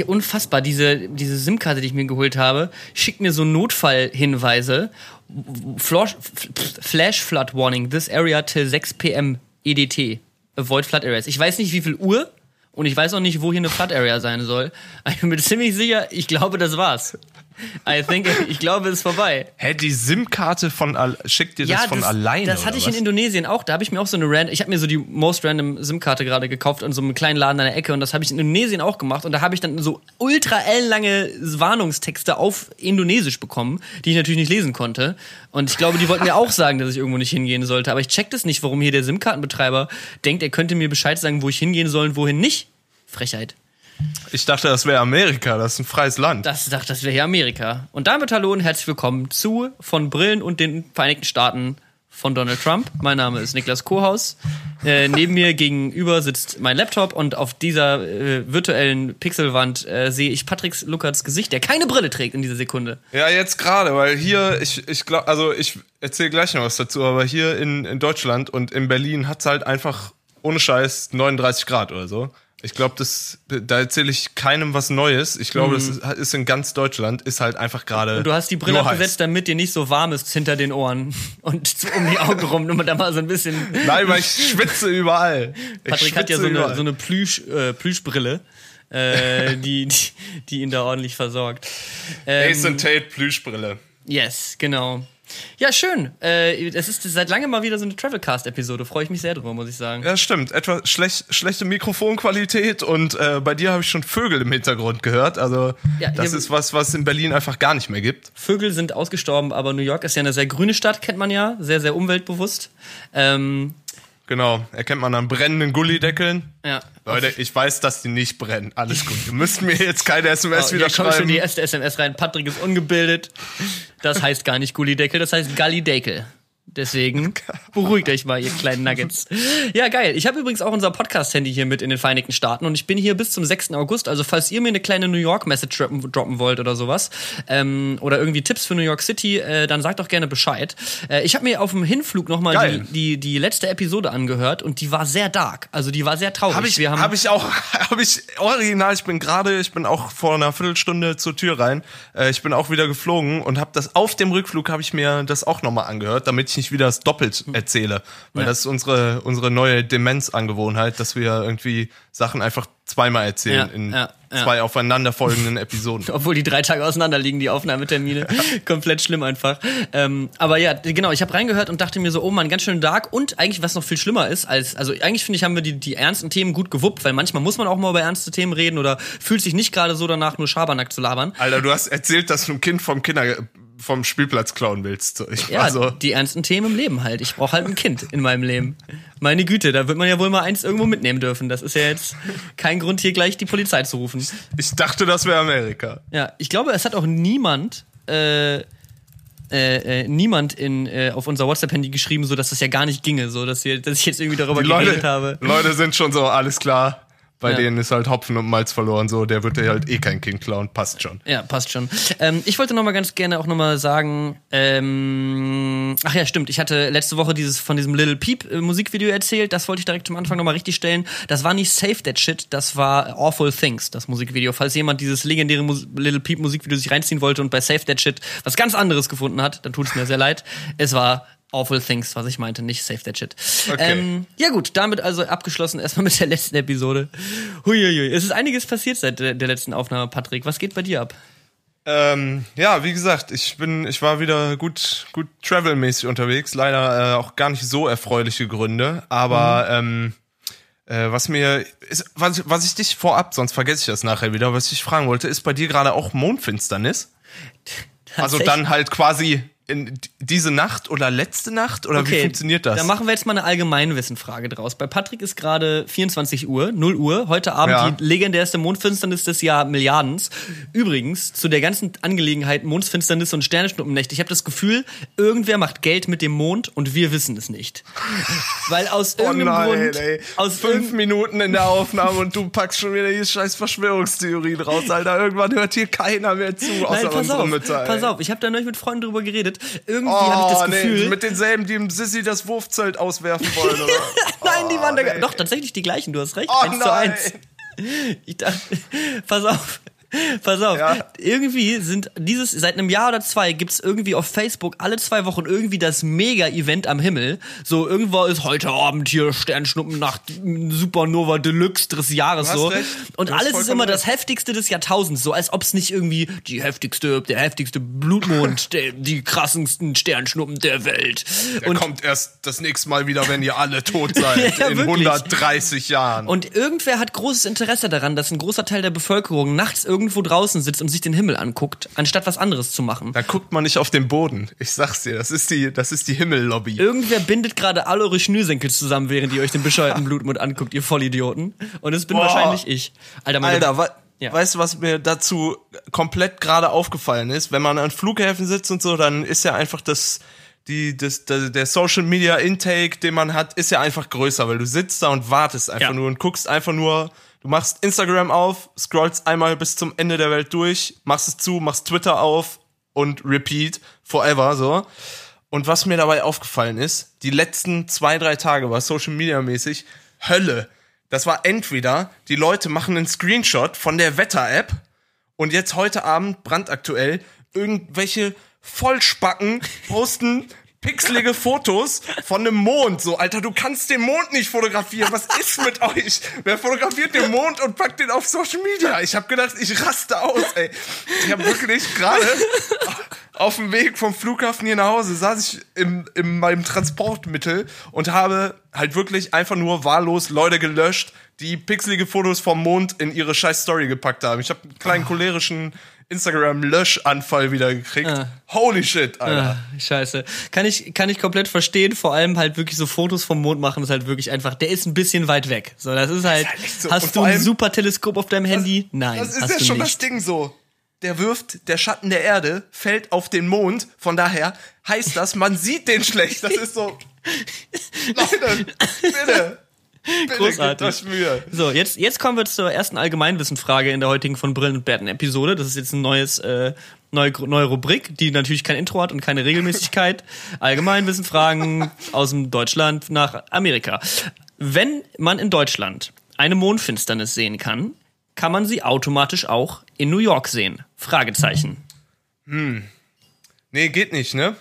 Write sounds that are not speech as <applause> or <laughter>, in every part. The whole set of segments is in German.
hier unfassbar. Diese, diese SIM-Karte, die ich mir geholt habe, schickt mir so Notfallhinweise. Flash, Flash Flood Warning. This area till 6 p.m. EDT. Avoid Flood Areas. Ich weiß nicht, wie viel Uhr und ich weiß auch nicht, wo hier eine Flood Area sein soll. Ich bin mir ziemlich sicher, ich glaube, das war's. I think, ich glaube, es ist vorbei. Hä, die SIM-Karte von schickt dir das von alleine? Das hatte ich was? in Indonesien auch. Da habe ich mir auch so eine random, ich habe mir so die most random SIM-Karte gerade gekauft in so einem kleinen Laden an der Ecke und das habe ich in Indonesien auch gemacht und da habe ich dann so ultra ellenlange Warnungstexte auf Indonesisch bekommen, die ich natürlich nicht lesen konnte. Und ich glaube, die wollten mir auch sagen, dass ich irgendwo nicht hingehen sollte. Aber ich check das nicht, warum hier der SIM-Kartenbetreiber denkt, er könnte mir Bescheid sagen, wo ich hingehen soll und wohin nicht. Frechheit. Ich dachte, das wäre Amerika, das ist ein freies Land. Das dachte, das wäre hier Amerika. Und damit hallo und herzlich willkommen zu von Brillen und den Vereinigten Staaten von Donald Trump. Mein Name ist Niklas Kohaus. Äh, neben mir gegenüber sitzt mein Laptop und auf dieser äh, virtuellen Pixelwand äh, sehe ich Patricks Luckerts Gesicht, der keine Brille trägt in dieser Sekunde. Ja, jetzt gerade, weil hier, ich, ich glaube, also ich erzähle gleich noch was dazu, aber hier in, in Deutschland und in Berlin hat es halt einfach ohne Scheiß 39 Grad oder so. Ich glaube, das da erzähle ich keinem was Neues. Ich glaube, mhm. das ist in ganz Deutschland ist halt einfach gerade. Und du hast die Brille abgesetzt, damit dir nicht so warm ist hinter den Ohren <laughs> und um die Augen rum, nur da mal so ein bisschen. Nein, weil ich schwitze überall. Ich Patrick hat ja so eine, so eine Plüsch, äh, Plüschbrille. Äh, die, die, die ihn da ordentlich versorgt. <laughs> Ähm, Ace and Tate Plüschbrille. Yes, genau. Ja, schön. Äh, es ist seit langem mal wieder so eine Travelcast-Episode. Freue ich mich sehr drüber, muss ich sagen. Ja, stimmt. Etwas schlecht, schlechte Mikrofonqualität und äh, bei dir habe ich schon Vögel im Hintergrund gehört. Also ja, das ist was, was in Berlin einfach gar nicht mehr gibt. Vögel sind ausgestorben, aber New York ist ja eine sehr grüne Stadt, kennt man ja. Sehr, sehr umweltbewusst. Ähm, Genau, erkennt man an brennenden Gullideckeln. Ja. Leute, ich weiß, dass die nicht brennen. Alles gut. Ihr müsst mir jetzt keine <laughs> SMS oh, wieder schreiben. kommt schon die erste SMS rein. Patrick ist ungebildet. Das heißt gar nicht Gullideckel, das heißt Gallideckel. Deswegen <laughs> beruhigt euch mal, ihr kleinen Nuggets. Ja, geil. Ich habe übrigens auch unser Podcast-Handy hier mit in den Vereinigten Staaten und ich bin hier bis zum 6. August. Also falls ihr mir eine kleine New York-Message droppen wollt oder sowas ähm, oder irgendwie Tipps für New York City, äh, dann sagt doch gerne Bescheid. Äh, ich habe mir auf dem Hinflug nochmal die, die, die letzte Episode angehört und die war sehr dark. Also die war sehr traurig. Habe ich, hab ich auch, <laughs> habe ich original, ich bin gerade, ich bin auch vor einer Viertelstunde zur Tür rein. Äh, ich bin auch wieder geflogen und habe das auf dem Rückflug habe ich mir das auch nochmal angehört, damit ich nicht wieder das doppelt erzähle. Weil ja. das ist unsere, unsere neue Demenzangewohnheit, dass wir irgendwie Sachen einfach zweimal erzählen ja, in ja, zwei aufeinanderfolgenden Episoden. <laughs> Obwohl die drei Tage auseinander liegen, die Aufnahmetermine. <laughs> Komplett schlimm einfach. Ähm, aber ja, genau, ich habe reingehört und dachte mir so, oh man, ganz schön dark. Und eigentlich, was noch viel schlimmer ist, als, also eigentlich finde ich, haben wir die, die ernsten Themen gut gewuppt, weil manchmal muss man auch mal über ernste Themen reden oder fühlt sich nicht gerade so danach, nur Schabernack zu labern. Alter, du hast erzählt, dass du ein Kind vom Kinder vom Spielplatz klauen willst. Ich ja, so die ernsten Themen im Leben halt. Ich brauche halt ein Kind in meinem Leben. Meine Güte, da wird man ja wohl mal eins irgendwo mitnehmen dürfen. Das ist ja jetzt kein Grund, hier gleich die Polizei zu rufen. Ich dachte, das wäre Amerika. Ja, ich glaube, es hat auch niemand. Äh, äh, äh, niemand in, äh, auf unser WhatsApp-Handy geschrieben, so dass das ja gar nicht ginge, so dass, wir, dass ich jetzt irgendwie darüber geredet habe. Leute sind schon so, alles klar, bei ja. denen ist halt Hopfen und Malz verloren, so, der wird ja halt eh kein Kind klauen, passt schon. Ja, passt schon. Ähm, ich wollte noch mal ganz gerne auch noch mal sagen, ähm, ach ja, stimmt, ich hatte letzte Woche dieses von diesem Little Peep äh, Musikvideo erzählt, das wollte ich direkt zum Anfang noch mal richtig stellen. Das war nicht Save That Shit, das war Awful Things, das Musikvideo. Falls jemand dieses legendäre Mus Little Peep Musikvideo sich reinziehen wollte und bei Save That Shit was ganz anderes gefunden hat, dann tut es mir sehr leid. Es war Awful Things, was ich meinte, nicht Save That Shit. Okay. Ähm, ja gut, damit also abgeschlossen erstmal <laughs> mit der letzten Episode. Huiuiui, es ist einiges passiert seit der, der letzten Aufnahme, Patrick. Was geht bei dir ab? Ähm, ja, wie gesagt, ich bin, ich war wieder gut, gut travelmäßig unterwegs. Leider äh, auch gar nicht so erfreuliche Gründe, aber mhm. ähm, äh, was mir ist, was, was ich dich vorab, sonst vergesse ich das nachher wieder, was ich fragen wollte, ist bei dir gerade auch Mondfinsternis? <laughs> Also dann halt quasi in diese Nacht oder letzte Nacht oder okay, wie funktioniert das? Da machen wir jetzt mal eine Allgemeinwissenfrage draus. Bei Patrick ist gerade 24 Uhr, 0 Uhr, heute Abend ja. die legendärste Mondfinsternis des Jahr Milliardens. Übrigens, zu der ganzen Angelegenheit Mondfinsternis und Sternenschnuppennächte, ich habe das Gefühl, irgendwer macht Geld mit dem Mond und wir wissen es nicht. Weil aus oh irgendeinem oh nein, Grund... Ey. Aus fünf Minuten in der Aufnahme und du packst schon wieder die scheiß Verschwörungstheorien raus, Alter. Irgendwann hört hier keiner mehr zu, außer Nein, pass auf. Pass auf, ich habe da neulich mit Freunden drüber geredet irgendwie oh, habe ich das Gefühl. Nee, mit denselben, die im Sissi das Wurfzelt auswerfen wollen, oder? <laughs> nein, oh, die waren da. Nee. Doch, tatsächlich die gleichen, du hast recht. Oh, eins nein. zu eins. <laughs> Ich dachte, pass auf. <laughs> Pass auf, Ja. irgendwie sind dieses, seit einem Jahr oder zwei gibt's irgendwie auf Facebook alle zwei Wochen irgendwie das Mega-Event am Himmel. So, irgendwo ist heute Abend hier Sternschnuppennacht Supernova Deluxe des Jahres so. recht. Und alles ist immer das recht. heftigste des Jahrtausends, so als ob es nicht irgendwie die heftigste, der heftigste Blutmond, <laughs> der, die krassesten Sternschnuppen der Welt. Der kommt erst das nächste Mal wieder, wenn ihr alle tot <laughs> seid. Ja, in wirklich. 130 Jahren. Und irgendwer hat großes Interesse daran, dass ein großer Teil der Bevölkerung nachts irgendwo draußen sitzt und sich den Himmel anguckt, anstatt was anderes zu machen. da guckt man nicht auf den Boden. Ich sag's dir, das ist die, das ist die Himmellobby. Irgendwer bindet gerade alle eure Schnürsenkel zusammen, während ihr euch den bescheuerten Blutmond anguckt, ihr Vollidioten. Und es bin Boah. wahrscheinlich ich. Alter, meine Alter, wa Ja. weißt du, was mir dazu komplett gerade aufgefallen ist? Wenn man an Flughäfen sitzt und so, dann ist ja einfach das, die, das, der, der Social Media Intake, den man hat, ist ja einfach größer, weil du sitzt da und wartest einfach Ja. nur und guckst einfach nur, du machst Instagram auf, scrollst einmal bis zum Ende der Welt durch, machst es zu, machst Twitter auf und repeat forever, so. Und was mir dabei aufgefallen ist, die letzten zwei, drei Tage war Social Media mäßig Hölle. Das war entweder, die Leute machen einen Screenshot von der Wetter-App und jetzt heute Abend brandaktuell irgendwelche Vollspacken posten <laughs> pixelige Fotos von einem Mond. So, Alter, du kannst den Mond nicht fotografieren. Was ist mit <laughs> euch? Wer fotografiert den Mond und packt den auf Social Media? Ich habe gedacht, ich raste aus, ey. Ich habe wirklich gerade auf dem Weg vom Flughafen hier nach Hause saß ich im, in meinem Transportmittel und habe halt wirklich einfach nur wahllos Leute gelöscht, die pixelige Fotos vom Mond in ihre scheiß Story gepackt haben. Ich habe einen kleinen cholerischen Instagram-Löschanfall wieder gekriegt. Holy shit, Alter. Ah, scheiße. Kann ich, kann ich komplett verstehen. Vor allem halt wirklich so Fotos vom Mond machen ist halt wirklich einfach, der ist ein bisschen weit weg. So, das ist halt, halt echt so. Und hast du ein allem- super Teleskop auf deinem Handy? Nein, Das ist ja schon nicht. das Ding so. Der wirft, der Schatten der Erde fällt auf den Mond. Von daher heißt das, man sieht den schlecht. Das ist so. <laughs> Leute, bitte. Großartig. Mühe. So, jetzt, jetzt kommen wir zur ersten Allgemeinwissenfrage in der heutigen von Brillen und Bärten Episode. Das ist jetzt ein neues, äh, neue, neue Rubrik, die natürlich kein Intro hat und keine Regelmäßigkeit. <laughs> Allgemeinwissenfragen aus dem Deutschland nach Amerika. Wenn man in Deutschland eine Mondfinsternis sehen kann, kann man sie automatisch auch in New York sehen? Fragezeichen. Nee, geht nicht, ne?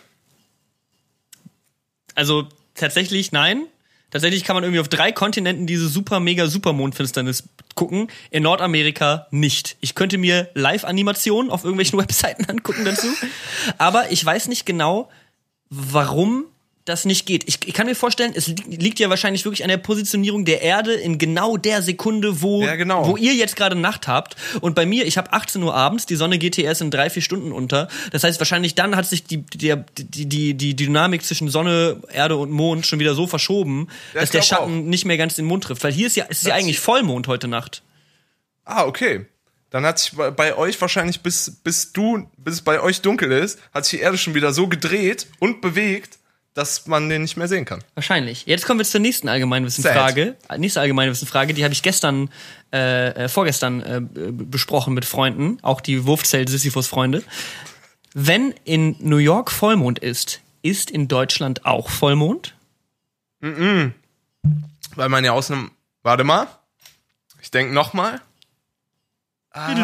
Also tatsächlich nein. Tatsächlich kann man irgendwie auf drei Kontinenten diese super mega super Mondfinsternis gucken. In Nordamerika nicht. Ich könnte mir Live-Animationen auf irgendwelchen <laughs> Webseiten angucken dazu. Aber ich weiß nicht genau, warum das nicht geht. Ich, ich kann mir vorstellen, es li liegt ja wahrscheinlich wirklich an der Positionierung der Erde in genau der Sekunde, wo, Ja, genau. wo ihr jetzt gerade Nacht habt. Und bei mir, ich habe 18 Uhr abends, die Sonne geht hier erst in drei, vier Stunden unter. Das heißt, wahrscheinlich dann hat sich die, der, die, die, die Dynamik zwischen Sonne, Erde und Mond schon wieder so verschoben, Ja, dass der Schatten nicht mehr ganz den Mond trifft. Weil hier ist ja, es ist ja eigentlich Vollmond heute Nacht. Ah, okay. Dann hat sich bei, bei euch wahrscheinlich, bis, bis du, bis es bei euch dunkel ist, hat sich die Erde schon wieder so gedreht und bewegt, dass man den nicht mehr sehen kann. Wahrscheinlich. Jetzt kommen wir zur nächsten Allgemeinwissenfrage. Nächste Allgemeinwissenfrage, die habe ich gestern, äh, äh, vorgestern äh, besprochen mit Freunden, auch die Wurfzelt-Sisyphus-Freunde. Wenn in New York Vollmond ist, ist in Deutschland auch Vollmond? Weil man ja aus einem. Warte mal. Ich denke nochmal. Ich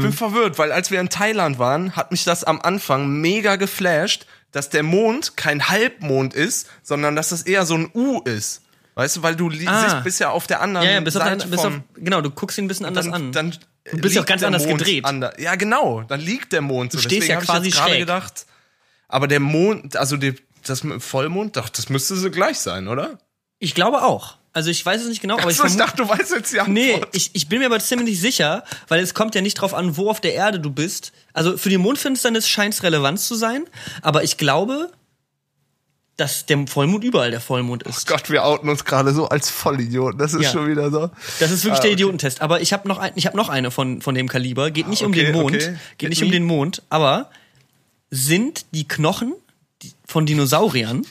bin verwirrt, weil als wir in Thailand waren, hat mich das am Anfang mega geflasht, dass der Mond kein Halbmond ist, sondern dass das eher so ein U ist. Weißt du, weil du li- Ah. siehst, bist ja auf der anderen Ja, ja, auf, Seite auf, vom, genau, du guckst ihn ein bisschen anders dann, an. Dann Du bist ja auch ganz der anders Mond gedreht. ander- ja, genau. Dann liegt der Mond so. Du stehst Deswegen ja quasi ich gerade gedacht. Aber der Mond, also die, das Vollmond, doch, das müsste so gleich sein, oder? ich glaube auch. Also ich weiß es nicht genau, aber ich ich dachte, du weißt jetzt die Antwort. Nee, ich, ich bin mir aber ziemlich sicher, weil es kommt ja nicht drauf an, wo auf der Erde du bist. Also für die Mondfinsternis scheint es relevant zu sein, aber ich glaube, dass der Vollmond überall der Vollmond ist. Gott, wir outen uns gerade so als Vollidioten. Das ist Ja. schon wieder so. Das ist wirklich Ah, der okay. Idiotentest. Aber ich habe noch, ein, ich hab noch eine von, von dem Kaliber. Geht nicht um okay, den Mond. okay. Geht nicht um den Mond. Aber sind die Knochen von Dinosauriern.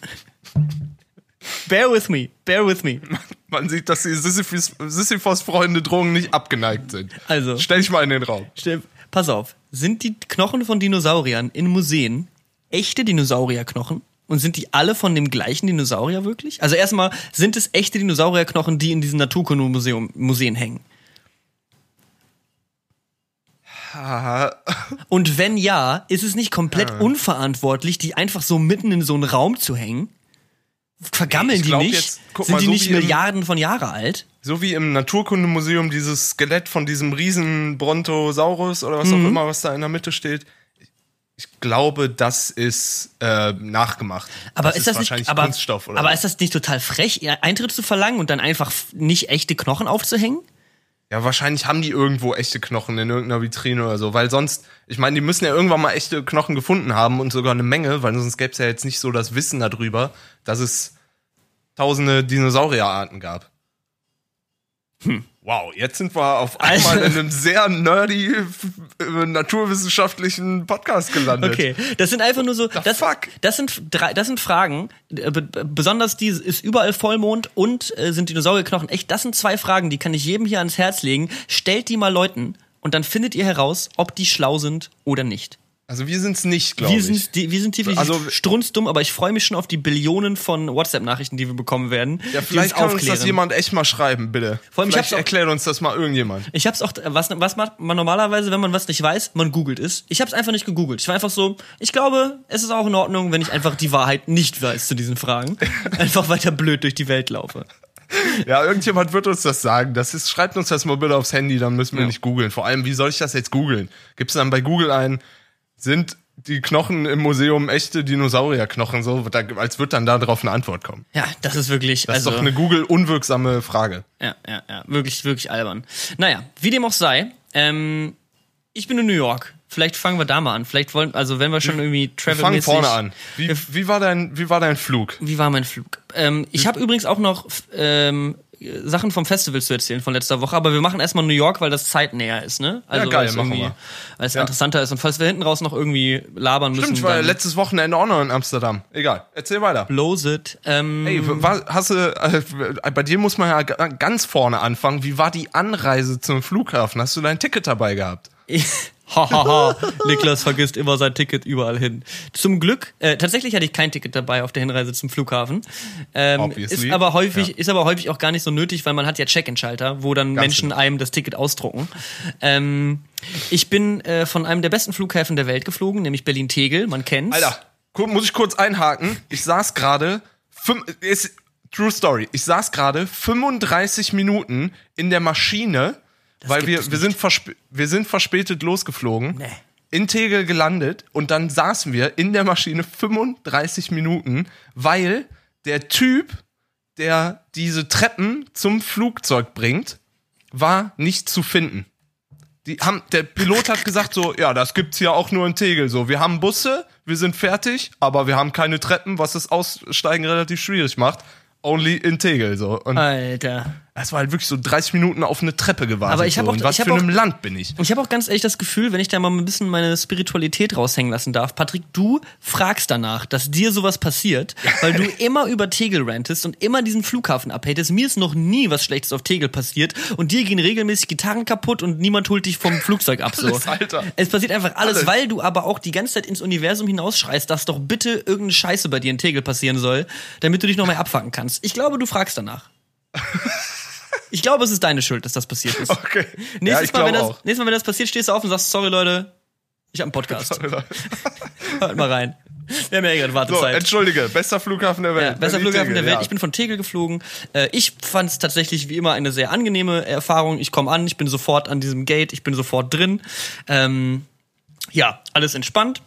Bear with me, bear with me. Man sieht, dass die Sisyphos-Freunde Drogen nicht abgeneigt sind. Also. Stell dich mal in den Raum. Stell- Pass auf. Sind die Knochen von Dinosauriern in Museen echte Dinosaurierknochen Und sind die alle von dem gleichen Dinosaurier wirklich? Also erstmal, sind es echte Dinosaurierknochen, die in diesen Naturkundemuseum Museen hängen? <laughs> Und wenn ja, ist es nicht komplett unverantwortlich, die einfach so mitten in so einen Raum zu hängen? Vergammeln Ich die nicht? jetzt- Sind mal, die so nicht wie im- Milliarden von Jahre alt? So wie im Naturkundemuseum dieses Skelett von diesem riesen Brontosaurus oder was Mhm. auch immer, was da in der Mitte steht. Ich glaube, das ist äh, nachgemacht. Aber das ist das wahrscheinlich nicht, aber, Kunststoff oder aber ist das nicht total frech, Eintritt zu verlangen und dann einfach nicht echte Knochen aufzuhängen? Ja, wahrscheinlich haben die irgendwo echte Knochen in irgendeiner Vitrine oder so, weil sonst, ich meine, die müssen ja irgendwann mal echte Knochen gefunden haben und sogar eine Menge, weil sonst gäbe es ja jetzt nicht so das Wissen darüber, dass es tausende Dinosaurierarten gab. Wow, jetzt sind wir auf einmal Hm. Also- in einem sehr nerdy äh, naturwissenschaftlichen Podcast gelandet. Okay, das sind einfach nur so. Das, fuck? das sind drei, das sind Fragen. äh, be- be- Besonders die ist überall Vollmond und äh, sind Dinosaurierknochen echt. Das sind zwei Fragen, die kann ich jedem hier ans Herz legen. Stellt die mal Leuten und dann findet ihr heraus, ob die schlau sind oder nicht. Also wir sind's nicht, glaube Wir ich. sind, die, wir sind definitiv Also- strunzdumm, aber ich freue mich schon auf die Billionen von WhatsApp-Nachrichten, die wir bekommen werden. ja, vielleicht kann uns aufklären. das jemand echt mal schreiben, bitte. Vor allem, ich vielleicht erklärt uns das mal irgendjemand. Ich hab's auch, was, was macht man normalerweise, wenn man was nicht weiß? Man googelt es. Ich hab's einfach nicht gegoogelt. Ich war einfach so, ich glaube, es ist auch in Ordnung, wenn ich einfach die Wahrheit nicht weiß zu diesen Fragen. <laughs> Einfach weiter blöd durch die Welt laufe. Ja, irgendjemand wird uns das sagen. Das ist, schreibt uns das mal bitte aufs Handy, dann müssen wir Ja. nicht googeln. Vor allem, wie soll ich das jetzt googeln? Gibt's dann bei Google ein, sind die Knochen im Museum echte Dinosaurierknochen, so, da, als wird dann darauf eine Antwort kommen. Ja, das ist wirklich, Das also, ist doch eine Google-unwirksame Frage. ja, ja, ja, wirklich, wirklich albern. Naja, wie dem auch sei, ähm, ich bin in New York. Vielleicht fangen wir da mal an. Vielleicht wollen, also wenn wir schon irgendwie travel fangen vorne an. Wie, wie, war dein, wie war dein Flug? Wie war mein Flug? Ähm, ich habe übrigens auch noch ähm, Sachen vom Festival zu erzählen von letzter Woche, aber wir machen erstmal New York, weil das zeitnäher ist, ne? Also geil, weil es machen wir. weil es Ja. interessanter ist und falls wir hinten raus noch irgendwie labern müssen, Stimmt, war ja dann letztes Wochenende auch noch in Amsterdam. Egal, erzähl weiter. blows it. Ähm, Ey, war, hast du, äh, bei dir muss man ja ga- ganz vorne anfangen. Wie war die Anreise zum Flughafen? Hast du dein Ticket dabei gehabt? <laughs> Hahaha, Niklas vergisst immer sein Ticket überall hin. Zum Glück, äh, tatsächlich hatte ich kein Ticket dabei auf der Hinreise zum Flughafen. Ähm, Obviously. ist aber häufig, Ja. ist aber häufig auch gar nicht so nötig, weil man hat ja Check-in-Schalter, wo dann Menschen genau. einem das Ticket ausdrucken. Ähm, ich bin äh, von einem der besten Flughäfen der Welt geflogen, nämlich Berlin-Tegel, man kennt's. Alter, muss ich kurz einhaken? Ich saß gerade, ist True Story. Ich saß gerade 35 Minuten in der Maschine, weil gibt wir wir sind wir sind verspätet losgeflogen. Nee. In Tegel gelandet und dann saßen wir in der Maschine 35 Minuten, weil der Typ, der diese Treppen zum Flugzeug bringt, war nicht zu finden. Die haben, der Pilot hat gesagt so, ja, das gibt's hier auch nur in Tegel so. Wir haben Busse, wir sind fertig, aber wir haben keine Treppen, was das Aussteigen relativ schwierig macht. Only in Tegel so. Und Alter. Es war halt wirklich so 30 Minuten auf eine Treppe gewartet. Aber ich hab so. auch- Und was ich hab für auch- einem Land bin ich? Ich habe auch ganz ehrlich das Gefühl, wenn ich da mal ein bisschen meine Spiritualität raushängen lassen darf, Patrick, du fragst danach, dass dir sowas passiert, weil du immer über Tegel rantest und immer diesen Flughafen abhatest. Mir ist noch nie was Schlechtes auf Tegel passiert und dir gehen regelmäßig Gitarren kaputt und niemand holt dich vom <laughs> Flugzeug ab. So. Alles, Alter. Es passiert einfach alles, Alles. weil du aber auch die ganze Zeit ins Universum hinausschreist, dass doch bitte irgendeine Scheiße bei dir in Tegel passieren soll, damit du dich noch mehr abfacken kannst. Ich glaube, du fragst danach. <laughs> Ich glaube, es ist deine Schuld, dass das passiert ist. <laughs> Okay. Nächstes, ja, Mal, wenn das, auch. nächstes Mal, wenn das passiert, stehst du auf und sagst, sorry Leute, ich habe einen Podcast. <laughs> Hört mal rein. Wir haben ja eh gerade So, Wartezeit. entschuldige, bester Flughafen der Welt. Ja, bester Flughafen Tegel, der Welt. ja. Ich bin von Tegel geflogen. Äh, ich fand es tatsächlich wie immer eine sehr angenehme Erfahrung. Ich komme an, ich bin sofort an diesem Gate, ich bin sofort drin. Ähm, ja, alles entspannt.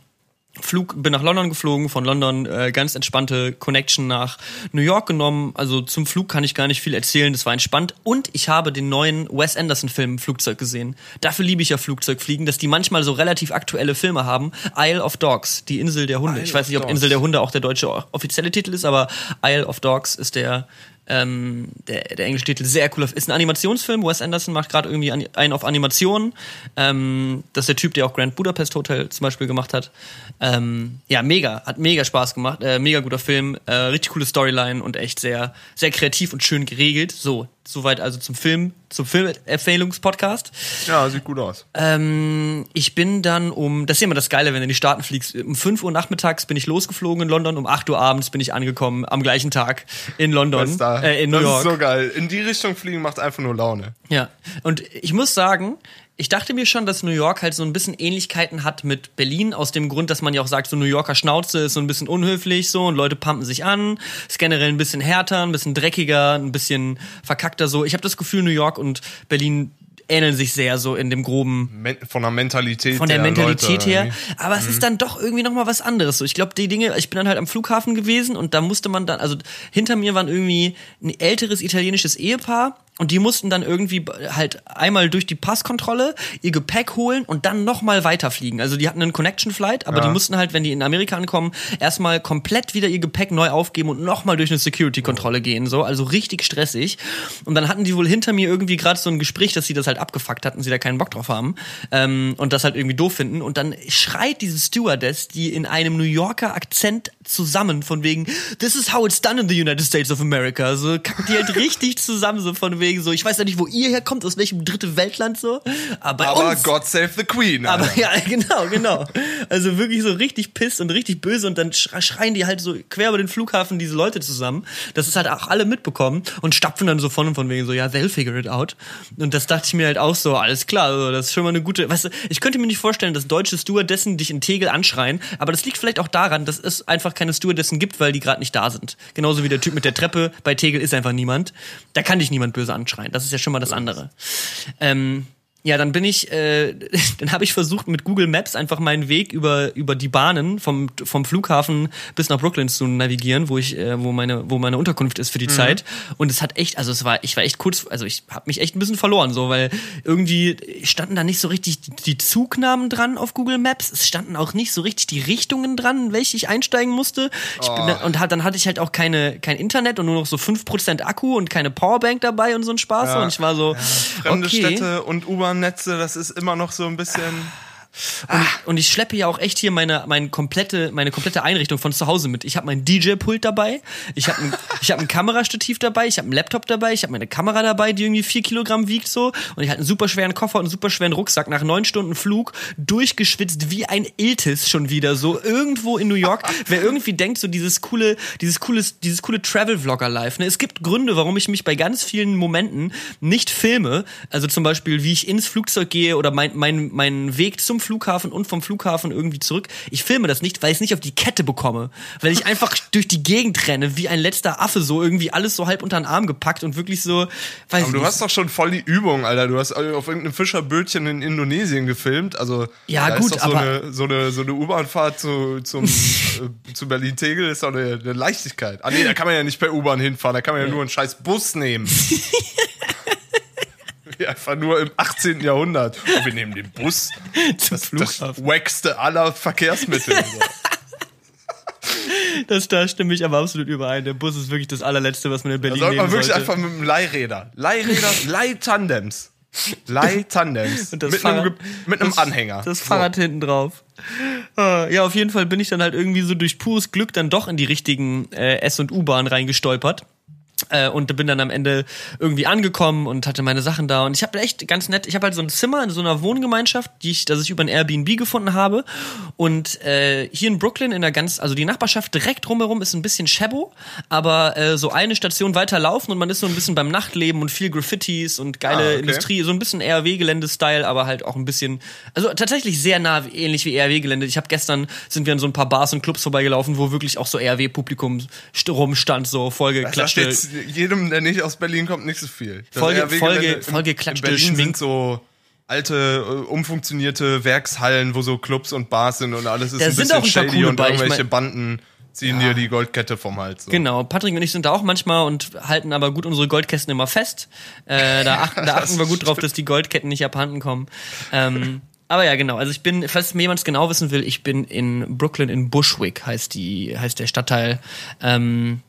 Flug, bin nach London geflogen, von London äh, ganz entspannte Connection nach New York genommen. Also zum Flug kann ich gar nicht viel erzählen, das war entspannt. Und ich habe den neuen Wes Anderson-Film im Flugzeug gesehen. Dafür liebe ich ja Flugzeugfliegen, dass die manchmal so relativ aktuelle Filme haben. Isle of Dogs, die Insel der Hunde. Isle ich weiß nicht, ob Dogs. Insel der Hunde auch der deutsche offizielle Titel ist, aber Isle of Dogs ist der, ähm, der, der englische Titel. Sehr cooler. Ist ein Animationsfilm. Wes Anderson macht gerade irgendwie einen auf Animation. Ähm, das ist der Typ, der auch Grand Budapest Hotel zum Beispiel gemacht hat. Ähm, ja, mega. Hat mega Spaß gemacht. Äh, mega guter Film. Äh, richtig coole Storyline und echt sehr, sehr kreativ und schön geregelt. So, Soweit also zum Film, zum Filmempfehlungspodcast. Ja, sieht gut aus. Ähm, ich bin dann um, das ist immer das Geile, wenn du in die Staaten fliegst. Um 5 Uhr nachmittags bin ich losgeflogen in London, um 8 Uhr abends bin ich angekommen, am gleichen Tag in London, äh, in New das York. ist so geil. In die Richtung fliegen macht einfach nur Laune. Ja, und ich muss sagen, ich dachte mir schon, dass New York halt so ein bisschen Ähnlichkeiten hat mit Berlin, aus dem Grund, dass man ja auch sagt, so New Yorker Schnauze ist so ein bisschen unhöflich so und Leute pumpen sich an, ist generell ein bisschen härter, ein bisschen dreckiger, ein bisschen verkackter so. Ich habe das Gefühl, New York und Berlin ähneln sich sehr so in dem groben von der Mentalität von der Mentalität Leute, her. irgendwie. Aber es ist dann doch irgendwie noch mal was anderes. So, ich glaube, die Dinge. Ich bin dann halt am Flughafen gewesen und da musste man dann, also hinter mir waren irgendwie ein älteres italienisches Ehepaar. Und die mussten dann irgendwie halt einmal durch die Passkontrolle ihr Gepäck holen und dann nochmal weiterfliegen. Also die hatten einen Connection Flight, aber Ja. die mussten halt, wenn die in Amerika ankommen, erstmal komplett wieder ihr Gepäck neu aufgeben und nochmal durch eine Security-Kontrolle gehen. So, also richtig stressig. Und dann hatten die wohl hinter mir irgendwie gerade so ein Gespräch, dass sie das halt abgefuckt hatten, sie da keinen Bock drauf haben ähm, und das halt irgendwie doof finden. Und dann schreit diese Stewardess, die in einem New Yorker Akzent zusammen von wegen This is how it's done in the United States of America. So kackt die halt <laughs> richtig zusammen so von wegen so. Ich weiß ja nicht, wo ihr herkommt, aus welchem dritte Weltland so, aber Aber uns. God save the Queen. Aber Alter. ja, genau, genau. Also wirklich so richtig piss und richtig böse und dann schre- schreien die halt so quer über den Flughafen diese Leute zusammen. Das ist halt auch alle mitbekommen und stapfen dann so von und von wegen so, ja, they'll figure it out. Und das dachte ich mir halt auch so, alles klar, also das ist schon mal eine gute, weißt du, ich könnte mir nicht vorstellen, dass deutsche Stewardessen dich in Tegel anschreien, aber das liegt vielleicht auch daran, dass es einfach keine Stewardessen gibt, weil die gerade nicht da sind. Genauso wie der Typ mit der Treppe, bei Tegel ist einfach niemand. Da kann dich niemand böse anschreien. Das ist ja schon mal das andere. Ähm, ja, dann bin ich, äh, <laughs> dann habe ich versucht mit Google Maps einfach meinen Weg über über die Bahnen vom vom Flughafen bis nach Brooklyn zu navigieren, wo ich äh, wo meine wo meine Unterkunft ist für die Zeit und es hat echt, also es war ich war echt kurz, also ich habe mich echt ein bisschen verloren so, weil irgendwie standen da nicht so richtig die, Zugnamen dran auf Google Maps, es standen auch nicht so richtig die Richtungen dran, in welche ich einsteigen musste. Ich bin da, und hat, dann hatte ich halt auch keine kein Internet und nur noch so 5% Akku und keine Powerbank dabei und so ein Spaß Ja. und ich war so Fremde okay. Städte und U-Bahn-Netze, das ist immer noch so ein bisschen. Und, und ich schleppe ja auch echt hier meine, meine, komplette, meine komplette Einrichtung von zu Hause mit. Ich habe mein DJ-Pult dabei, ich habe ein, <laughs> ich hab ein Kamerastativ dabei, ich habe einen Laptop dabei, ich habe meine Kamera dabei, die irgendwie vier Kilogramm wiegt so. Und ich hatte einen super schweren Koffer und einen super schweren Rucksack nach neun Stunden Flug, durchgeschwitzt wie ein Iltis schon wieder so irgendwo in New York. <laughs> Wer irgendwie denkt, so dieses coole, dieses coole, dieses coole Travel-Vlogger-Life. Ne? Es gibt Gründe, warum ich mich bei ganz vielen Momenten nicht filme. Also zum Beispiel, wie ich ins Flugzeug gehe oder mein, mein, meinen Weg zum Flughafen und vom Flughafen irgendwie zurück. Ich filme das nicht, weil ich es nicht auf die Kette bekomme. Weil ich einfach <laughs> durch die Gegend renne, wie ein letzter Affe, so irgendwie alles so halb unter den Arm gepackt und wirklich so, weiß Aber du nicht. hast doch schon voll die Übung, Alter. Du hast auf irgendeinem Fischerbötchen in Indonesien gefilmt. Also Ja, gut, so aber- eine so eine so eine U-Bahn-Fahrt zu zum <laughs> äh, zu Berlin Tegel ist doch eine, eine Leichtigkeit. Ah nee, da kann man ja nicht per U-Bahn hinfahren. Da kann man ja, nur einen scheiß Bus nehmen. <laughs> Ja, <laughs> Einfach nur im 18. Jahrhundert. Und wir nehmen den Bus. <laughs> Das Flughafen. wackste aller Verkehrsmittel. <laughs> So. Das, da stimme ich aber absolut überein. Der Bus ist wirklich das allerletzte, was man in Da Berlin sollte man wirklich sollte. einfach mit dem Leihräder. Leihräder, Leihtandems. Leihtandems. Und das Mit einem, Fahrrad- Ge- mit einem das- Anhänger. Das Fahrrad hinten drauf. Äh, Ja, auf jeden Fall bin ich dann halt irgendwie so durch pures Glück dann doch in die richtigen äh, S- und U-Bahn reingestolpert. Äh, und bin dann am Ende irgendwie angekommen und hatte meine Sachen da und ich habe echt ganz nett, ich habe halt so ein Zimmer in so einer Wohngemeinschaft, die ich, das ich über ein Airbnb gefunden habe und äh, hier in Brooklyn in der ganz, also die Nachbarschaft direkt drumherum ist ein bisschen Shabo, aber äh, so eine Station weiter laufen und man ist so ein bisschen beim Nachtleben und viel Graffitis und geile Ah, okay. Industrie, so ein bisschen RW-Gelände-Style, aber halt auch ein bisschen, also tatsächlich sehr nah ähnlich wie RW-Gelände. Ich habe gestern sind wir an so ein paar Bars und Clubs vorbeigelaufen, wo wirklich auch so RW-Publikum st- rumstand, so vollgeklatschte. Jedem, der nicht aus Berlin kommt, nicht so viel. Das Voll ge- RW-Gelände voll ge- in- voll geklatschte In Berlin Schmink- sind so alte, äh, umfunktionierte Werkshallen, wo so Clubs und Bars sind und alles ist Da ein sind bisschen auch ein paar shady und. Ich irgendwelche mein- Banden ziehen dir die Goldkette vom Hals. So. Genau, Patrick und ich sind da auch manchmal und halten aber gut unsere Goldkästen immer fest. Äh, da <laughs> achten, da achten wir gut drauf, dass die Goldketten nicht abhanden kommen. Ähm, aber ja, genau. Also ich bin, falls mir jemand genau wissen will, ich bin in Brooklyn in Bushwick, heißt die, heißt der Stadtteil. Ähm,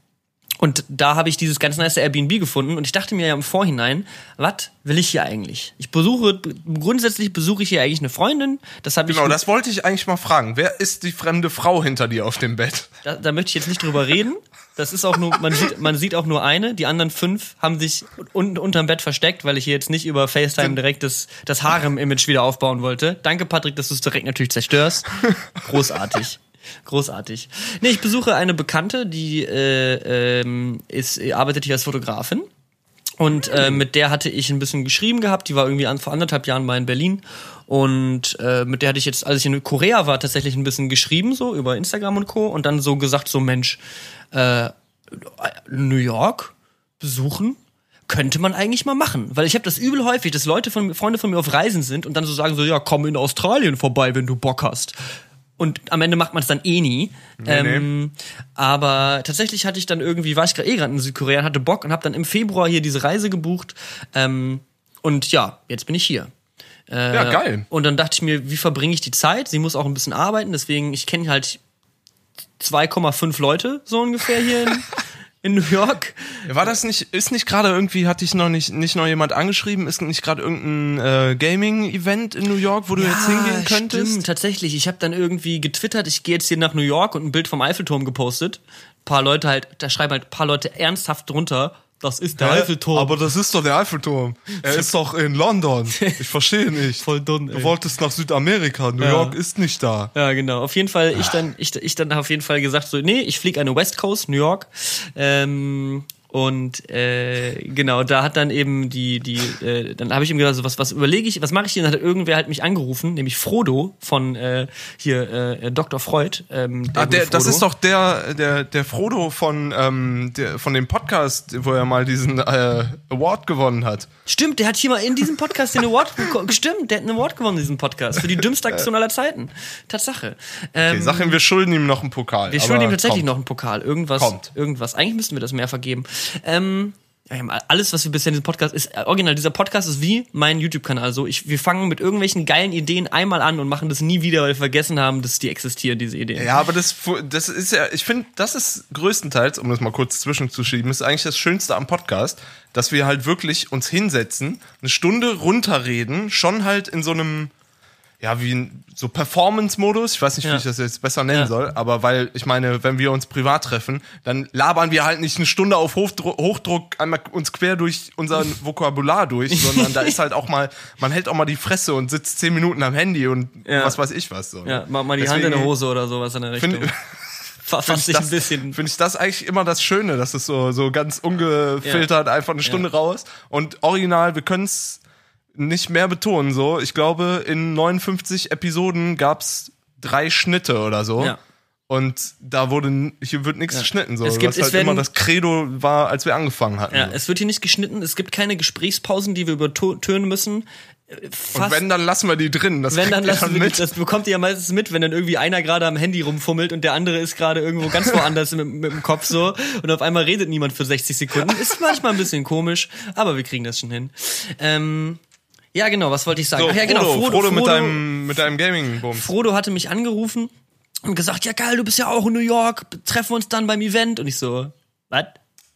Und da habe ich dieses ganz nice Airbnb gefunden und ich dachte mir ja im Vorhinein, was will ich hier eigentlich? Ich besuche, grundsätzlich besuche ich hier eigentlich eine Freundin. Das habe ich. Genau, das wollte ich eigentlich mal fragen. Wer ist die fremde Frau hinter dir auf dem Bett? Da, da möchte ich jetzt nicht drüber reden. Das ist auch nur, man sieht, man sieht auch nur eine. Die anderen fünf haben sich un unterm Bett versteckt, weil ich hier jetzt nicht über FaceTime direkt das, das Harem-Image wieder aufbauen wollte. Danke, Patrick, dass du es direkt natürlich zerstörst. Großartig. Großartig. Nee, ich besuche eine Bekannte, die äh, ähm, ist, arbeitet hier als Fotografin. Und äh, mit der hatte ich ein bisschen geschrieben gehabt. Die war irgendwie an, vor anderthalb Jahren mal in Berlin. Und äh, mit der hatte ich jetzt, als ich in Korea war, tatsächlich ein bisschen geschrieben, so über Instagram und Co. Und dann so gesagt, so Mensch, äh, New York besuchen? Könnte man eigentlich mal machen, weil ich habe das übel häufig, dass Leute von Freunde von mir auf Reisen sind und dann so sagen so ja komm in Australien vorbei, wenn du Bock hast und am Ende macht man es dann eh nie. Nee, ähm, nee. Aber tatsächlich hatte ich dann irgendwie, war ich gerade eh gerade in Südkorea und hatte Bock und habe dann im Februar hier diese Reise gebucht. Ähm, und ja, jetzt bin ich hier. Äh, ja, geil. Und dann dachte ich mir, wie verbringe ich die Zeit? Sie muss auch ein bisschen arbeiten, deswegen, ich kenne halt 2,5 Leute so ungefähr hier in, <laughs> in New York. War das nicht, ist nicht gerade irgendwie, hatte ich noch nicht, nicht noch jemand angeschrieben, ist nicht gerade irgendein äh, Gaming-Event in New York, wo du ja, jetzt hingehen könntest? Stimmt, tatsächlich. Ich habe dann irgendwie getwittert, ich gehe jetzt hier nach New York und ein Bild vom Eiffelturm gepostet. Ein paar Leute halt, da schreiben halt ein paar Leute ernsthaft drunter, das ist der Hä? Eiffelturm. Aber das ist doch der Eiffelturm. Er <laughs> ist doch in London. Ich verstehe nicht. Voll dumm. Ey. Du wolltest nach Südamerika. New ja. York ist nicht da. Ja, genau. Auf jeden Fall, ich dann, ich, ich dann auf jeden Fall gesagt so, nee, ich fliege eine West Coast, New York. Ähm, und äh, genau, da hat dann eben die, die, äh, dann habe ich ihm gesagt, so, was, was überlege ich, was mache ich hier? Dann hat irgendwer halt mich angerufen, nämlich Frodo von äh, hier äh, Dr. Freud. Ähm, der ah, der, das ist doch der, der, der Frodo von, ähm, der, von dem Podcast, wo er mal diesen äh, Award gewonnen hat. Stimmt, der hat hier mal in diesem Podcast den Award bekommen. <laughs> Stimmt, der hat einen Award gewonnen in diesem Podcast für die dümmste Aktion aller Zeiten. Tatsache. Ähm, okay, ihm, wir schulden ihm noch einen Pokal. Wir schulden ihm tatsächlich kommt. noch einen Pokal. Irgendwas, kommt. irgendwas. Eigentlich müssten wir das mehr vergeben. Ähm, alles, was wir bisher in diesem Podcast ist, äh, original, dieser Podcast ist wie mein YouTube-Kanal. So, ich, wir fangen mit irgendwelchen geilen Ideen einmal an und machen das nie wieder, weil wir vergessen haben, dass die existieren, diese Ideen. Ja, aber das, das ist ja, ich finde, das ist größtenteils, um das mal kurz zwischenzuschieben, ist eigentlich das Schönste am Podcast, dass wir halt wirklich uns hinsetzen, eine Stunde runterreden, schon halt in so einem, ja, wie ein, so Performance-Modus. Ich weiß nicht, wie ich das jetzt besser nennen ja. soll, aber weil, ich meine, wenn wir uns privat treffen, dann labern wir halt nicht eine Stunde auf Hochdruck, Hochdruck einmal uns quer durch unser <laughs> Vokabular durch, sondern da ist halt auch mal, man hält auch mal die Fresse und sitzt zehn Minuten am Handy und ja. was weiß ich was. So. Ja, mach mal die Deswegen, Hand in der Hose oder sowas in der Richtung. <laughs> Find, Fand ich ein bisschen. Finde ich das eigentlich immer das Schöne, dass es so, so ganz ungefiltert ja. einfach eine Stunde raus und original, wir können es nicht mehr betonen, so. Ich glaube, in 59 Episoden gab's drei Schnitte oder so. Ja. Und da wurde, hier wird nichts ja. geschnitten, so. Es gibt, was halt werden, immer das Credo war, als wir angefangen hatten. Ja, so. es wird hier nicht geschnitten. Es gibt keine Gesprächspausen, die wir übertönen müssen. Fast, und wenn, dann lassen wir die drin. Das wenn, dann lassen wir mit. Die, das bekommt ihr ja meistens mit, wenn dann irgendwie einer gerade am Handy rumfummelt und der andere ist gerade irgendwo ganz <laughs> woanders mit, mit, dem Kopf so und auf einmal redet niemand für 60 Sekunden. Ist manchmal ein bisschen komisch, aber wir kriegen das schon hin. Ähm, ja, genau, was wollte ich sagen? So, Ach ja, genau, Frodo, Frodo, Frodo mit deinem, mit deinem Gaming-Bums. Frodo hatte mich angerufen und gesagt, ja geil, du bist ja auch in New York, treffen wir uns dann beim Event. Und ich so, was?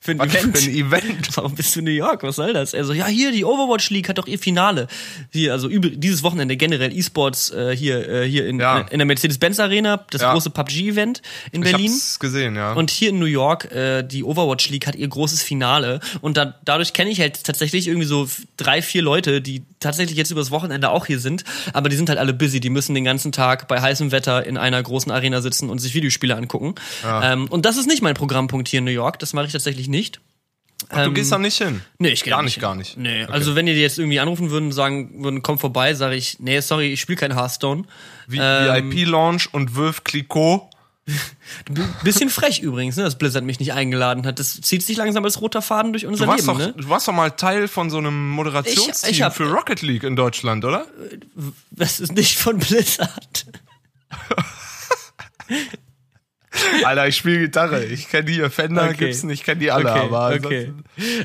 Für ein, Event. für ein Event. <laughs> Warum bist du in New York? Was soll das? Er so, ja, hier, die Overwatch League hat doch ihr Finale. Hier, also über, dieses Wochenende generell E-Sports äh, hier, äh, hier in, ja. in der Mercedes-Benz Arena, das ja. große PUBG-Event in Berlin. Ich hab's gesehen, ja. Und hier in New York, äh, die Overwatch League hat ihr großes Finale. Und da, dadurch kenne ich halt tatsächlich irgendwie so drei, vier Leute, die tatsächlich jetzt übers Wochenende auch hier sind. Aber die sind halt alle busy. Die müssen den ganzen Tag bei heißem Wetter in einer großen Arena sitzen und sich Videospiele angucken. Ja. Ähm, und das ist nicht mein Programmpunkt hier in New York. Das mache ich tatsächlich nicht. Ach, du ähm, gehst da nicht hin? Nee, ich gehe gar nicht, gar nicht. Nee, okay. also wenn ihr jetzt irgendwie anrufen würden und sagen würden, komm vorbei, sage ich, nee, sorry, ich spiele kein Hearthstone. Wie ähm, VIP-Launch und Wölf Clicquot. Bisschen frech übrigens, ne, dass Blizzard mich nicht eingeladen hat. Das zieht sich langsam als roter Faden durch unser du warst Leben. Doch, ne? Du warst doch mal Teil von so einem Moderationsteam ich, ich hab, für Rocket League in Deutschland, oder? Das ist nicht von Blizzard. <laughs> Alter, ich spiele Gitarre. Ich kenne die Fender, okay. Gibson, ich kenne die alle, okay. aber okay.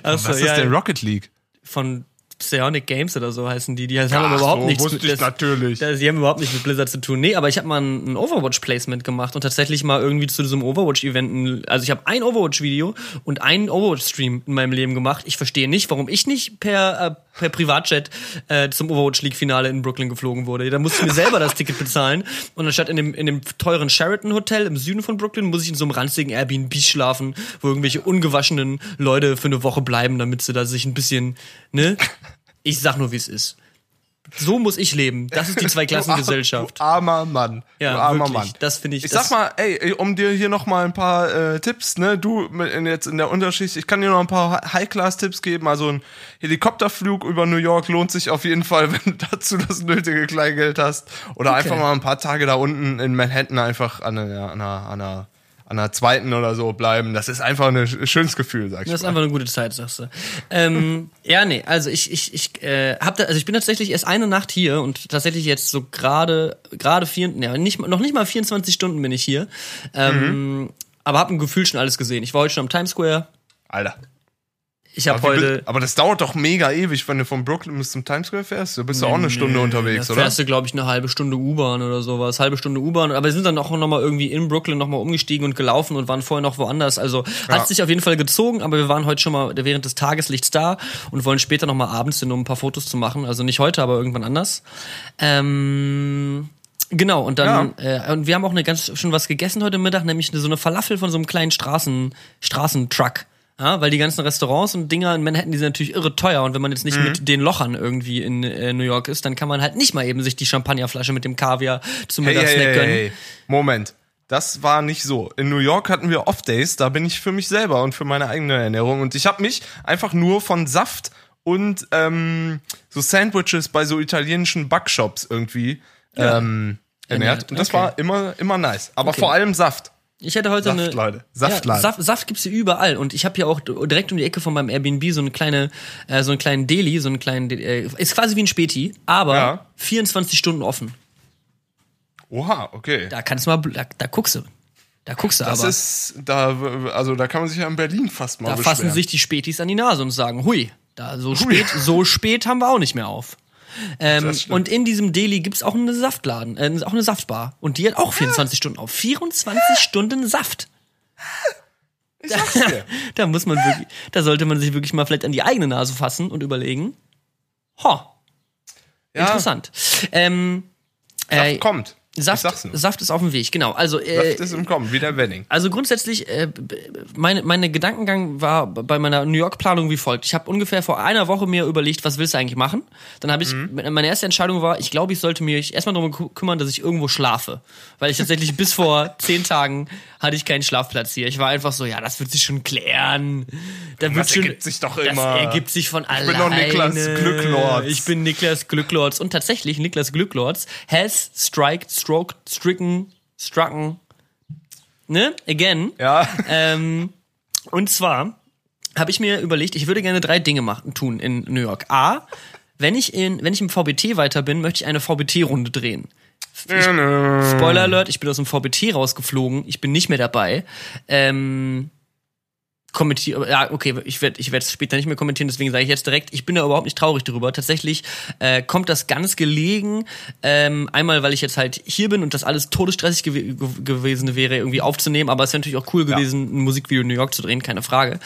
Achso, was ist ja, denn Rocket League? Von Psionic Games oder so heißen die. Die haben Ach überhaupt so, nichts wusste ich das- natürlich. Das, die haben überhaupt nichts mit Blizzard zu tun. Nee, aber ich habe mal ein, ein Overwatch-Placement gemacht und tatsächlich mal irgendwie zu diesem Overwatch-Event, also ich habe ein Overwatch-Video und einen Overwatch-Stream in meinem Leben gemacht. Ich verstehe nicht, warum ich nicht per, äh, per Privatjet äh, zum Overwatch League-Finale in Brooklyn geflogen wurde. Da musste ich mir selber das Ticket bezahlen und anstatt in dem, in dem teuren Sheraton-Hotel im Süden von Brooklyn, muss ich in so einem ranzigen Airbnb schlafen, wo irgendwelche ungewaschenen Leute für eine Woche bleiben, damit sie da sich ein bisschen, ne? Ich sag nur, wie es ist. So muss ich leben. Das ist die <laughs> Zweiklassengesellschaft. Du armer Mann. Ja, du armer wirklich. Mann. Das finde ich- Ich sag mal, ey, um dir hier noch mal ein paar äh, Tipps, ne, du mit, in, jetzt in der Unterschicht, ich kann dir noch ein paar High-Class-Tipps geben. Also ein Helikopterflug über New York lohnt sich auf jeden Fall, <laughs> wenn du dazu das nötige Kleingeld hast. Oder Okay. einfach mal ein paar Tage da unten in Manhattan einfach an einer, an einer, an einer, an einer zweiten oder so bleiben. Das ist einfach ein schönes Gefühl, sag ich Das ist mal. einfach eine gute Zeit, sagst du. Ähm, <laughs> ja, nee, also ich, ich, ich äh, hab da, also ich bin tatsächlich erst eine Nacht hier und tatsächlich jetzt so gerade, gerade vier, ja, nicht, noch nicht mal 24 Stunden bin ich hier. Ähm, Mhm. Aber hab ein Gefühl schon alles gesehen. Ich war heute schon am Times Square. Alter. Ich habe heute. aber das dauert doch mega ewig, wenn du von Brooklyn bis zum Times Square fährst. Du bist ja auch eine Stunde unterwegs, Da oder? fährst du, glaube ich, eine halbe Stunde U-Bahn oder sowas. Halbe Stunde U-Bahn. Aber wir sind dann auch noch mal irgendwie in Brooklyn noch mal umgestiegen und gelaufen und waren vorher noch woanders. Also Ja. hat sich auf jeden Fall gezogen, aber wir waren heute schon mal während des Tageslichts da und wollen später noch mal abends hin, um ein paar Fotos zu machen. Also nicht heute, aber irgendwann anders. Ähm, Genau, und dann, äh, und wir haben auch eine ganz schon was gegessen heute Mittag, nämlich eine, so eine Falafel von so einem kleinen Straßen, Straßentruck. Ja, weil die ganzen Restaurants und Dinger in Manhattan, die sind natürlich irre teuer. Und wenn man jetzt nicht mit den Lochern irgendwie in äh, New York ist, dann kann man halt nicht mal eben sich die Champagnerflasche mit dem Kaviar zum Hey, Mittagssnack hey, gönnen. hey. Moment. Das war nicht so. In New York hatten wir Off-Days, da bin ich für mich selber und für meine eigene Ernährung. Und ich habe mich einfach nur von Saft und ähm, so Sandwiches bei so italienischen Backshops irgendwie ähm, ernährt. Ernährt, Und das okay. war immer, immer nice. Aber Okay. vor allem Saft. Ich hätte heute Saft, eine Leute. Saft, ja, Leute. Saft, Saft gibt's hier überall und ich habe hier auch direkt um die Ecke von meinem Airbnb so eine kleine äh, so einen kleinen Deli, so einen kleinen äh, ist quasi wie ein Späti, aber Ja. 24 Stunden offen. Oha, okay. Da kannst du mal da, da guckst du. Da guckst du Das aber. ist, da, also da kann man sich ja in Berlin fast mal da beschweren. fassen sich die Spätis an die Nase und sagen, hui, da so spät, so spät haben wir auch nicht mehr auf. Ähm, und in diesem Deli gibt's auch eine Saftladen, äh, auch eine Saftbar. Und die hat auch 24 Stunden auf. 24 Stunden Saft. ich sag's <laughs> dir. Da muss man wirklich, da sollte man sich wirklich mal vielleicht an die eigene Nase fassen und überlegen. Ho, Ja, interessant. Ähm, Saft äh, kommt. Ich Saft. Saft ist auf dem Weg, genau. Also äh, Saft ist im Kommen, wie der Wedding. Also grundsätzlich, äh, meine, meine Gedankengang war bei meiner New York-Planung wie folgt. Ich habe ungefähr vor einer Woche mir überlegt, was willst du eigentlich machen? Dann habe ich, meine erste Entscheidung war, ich glaube, ich sollte mich erstmal darum kü- kümmern, dass ich irgendwo schlafe. Weil ich tatsächlich bis vor <laughs> zehn Tagen hatte ich keinen Schlafplatz hier. Ich war einfach so, ja, das wird sich schon klären. Da wird Das schon, ergibt sich doch das immer. ergibt sich von alleine. bin doch Niklas Glücklords. Ich bin Niklas Glücklords. Und tatsächlich, Niklas Glücklords has striked, stroked, stricken, strucken, ne? Again. Ja. Ähm, und zwar habe ich mir überlegt, ich würde gerne drei Dinge machen, tun in New York. A, wenn ich, in, wenn ich im VBT weiter bin, möchte ich eine VBT-Runde drehen. Spoiler Alert, ich bin aus dem VBT rausgeflogen, ich bin nicht mehr dabei. Ähm, kommentiere, ja, okay, ich werde ich es später nicht mehr kommentieren, deswegen sage ich jetzt direkt, ich bin da überhaupt nicht traurig drüber. Tatsächlich äh, kommt das ganz gelegen, ähm, einmal, weil ich jetzt halt hier bin und das alles todesstressig gew gew gewesen wäre, irgendwie aufzunehmen, aber es wäre natürlich auch cool gewesen, ein Musikvideo in New York zu drehen, keine Frage.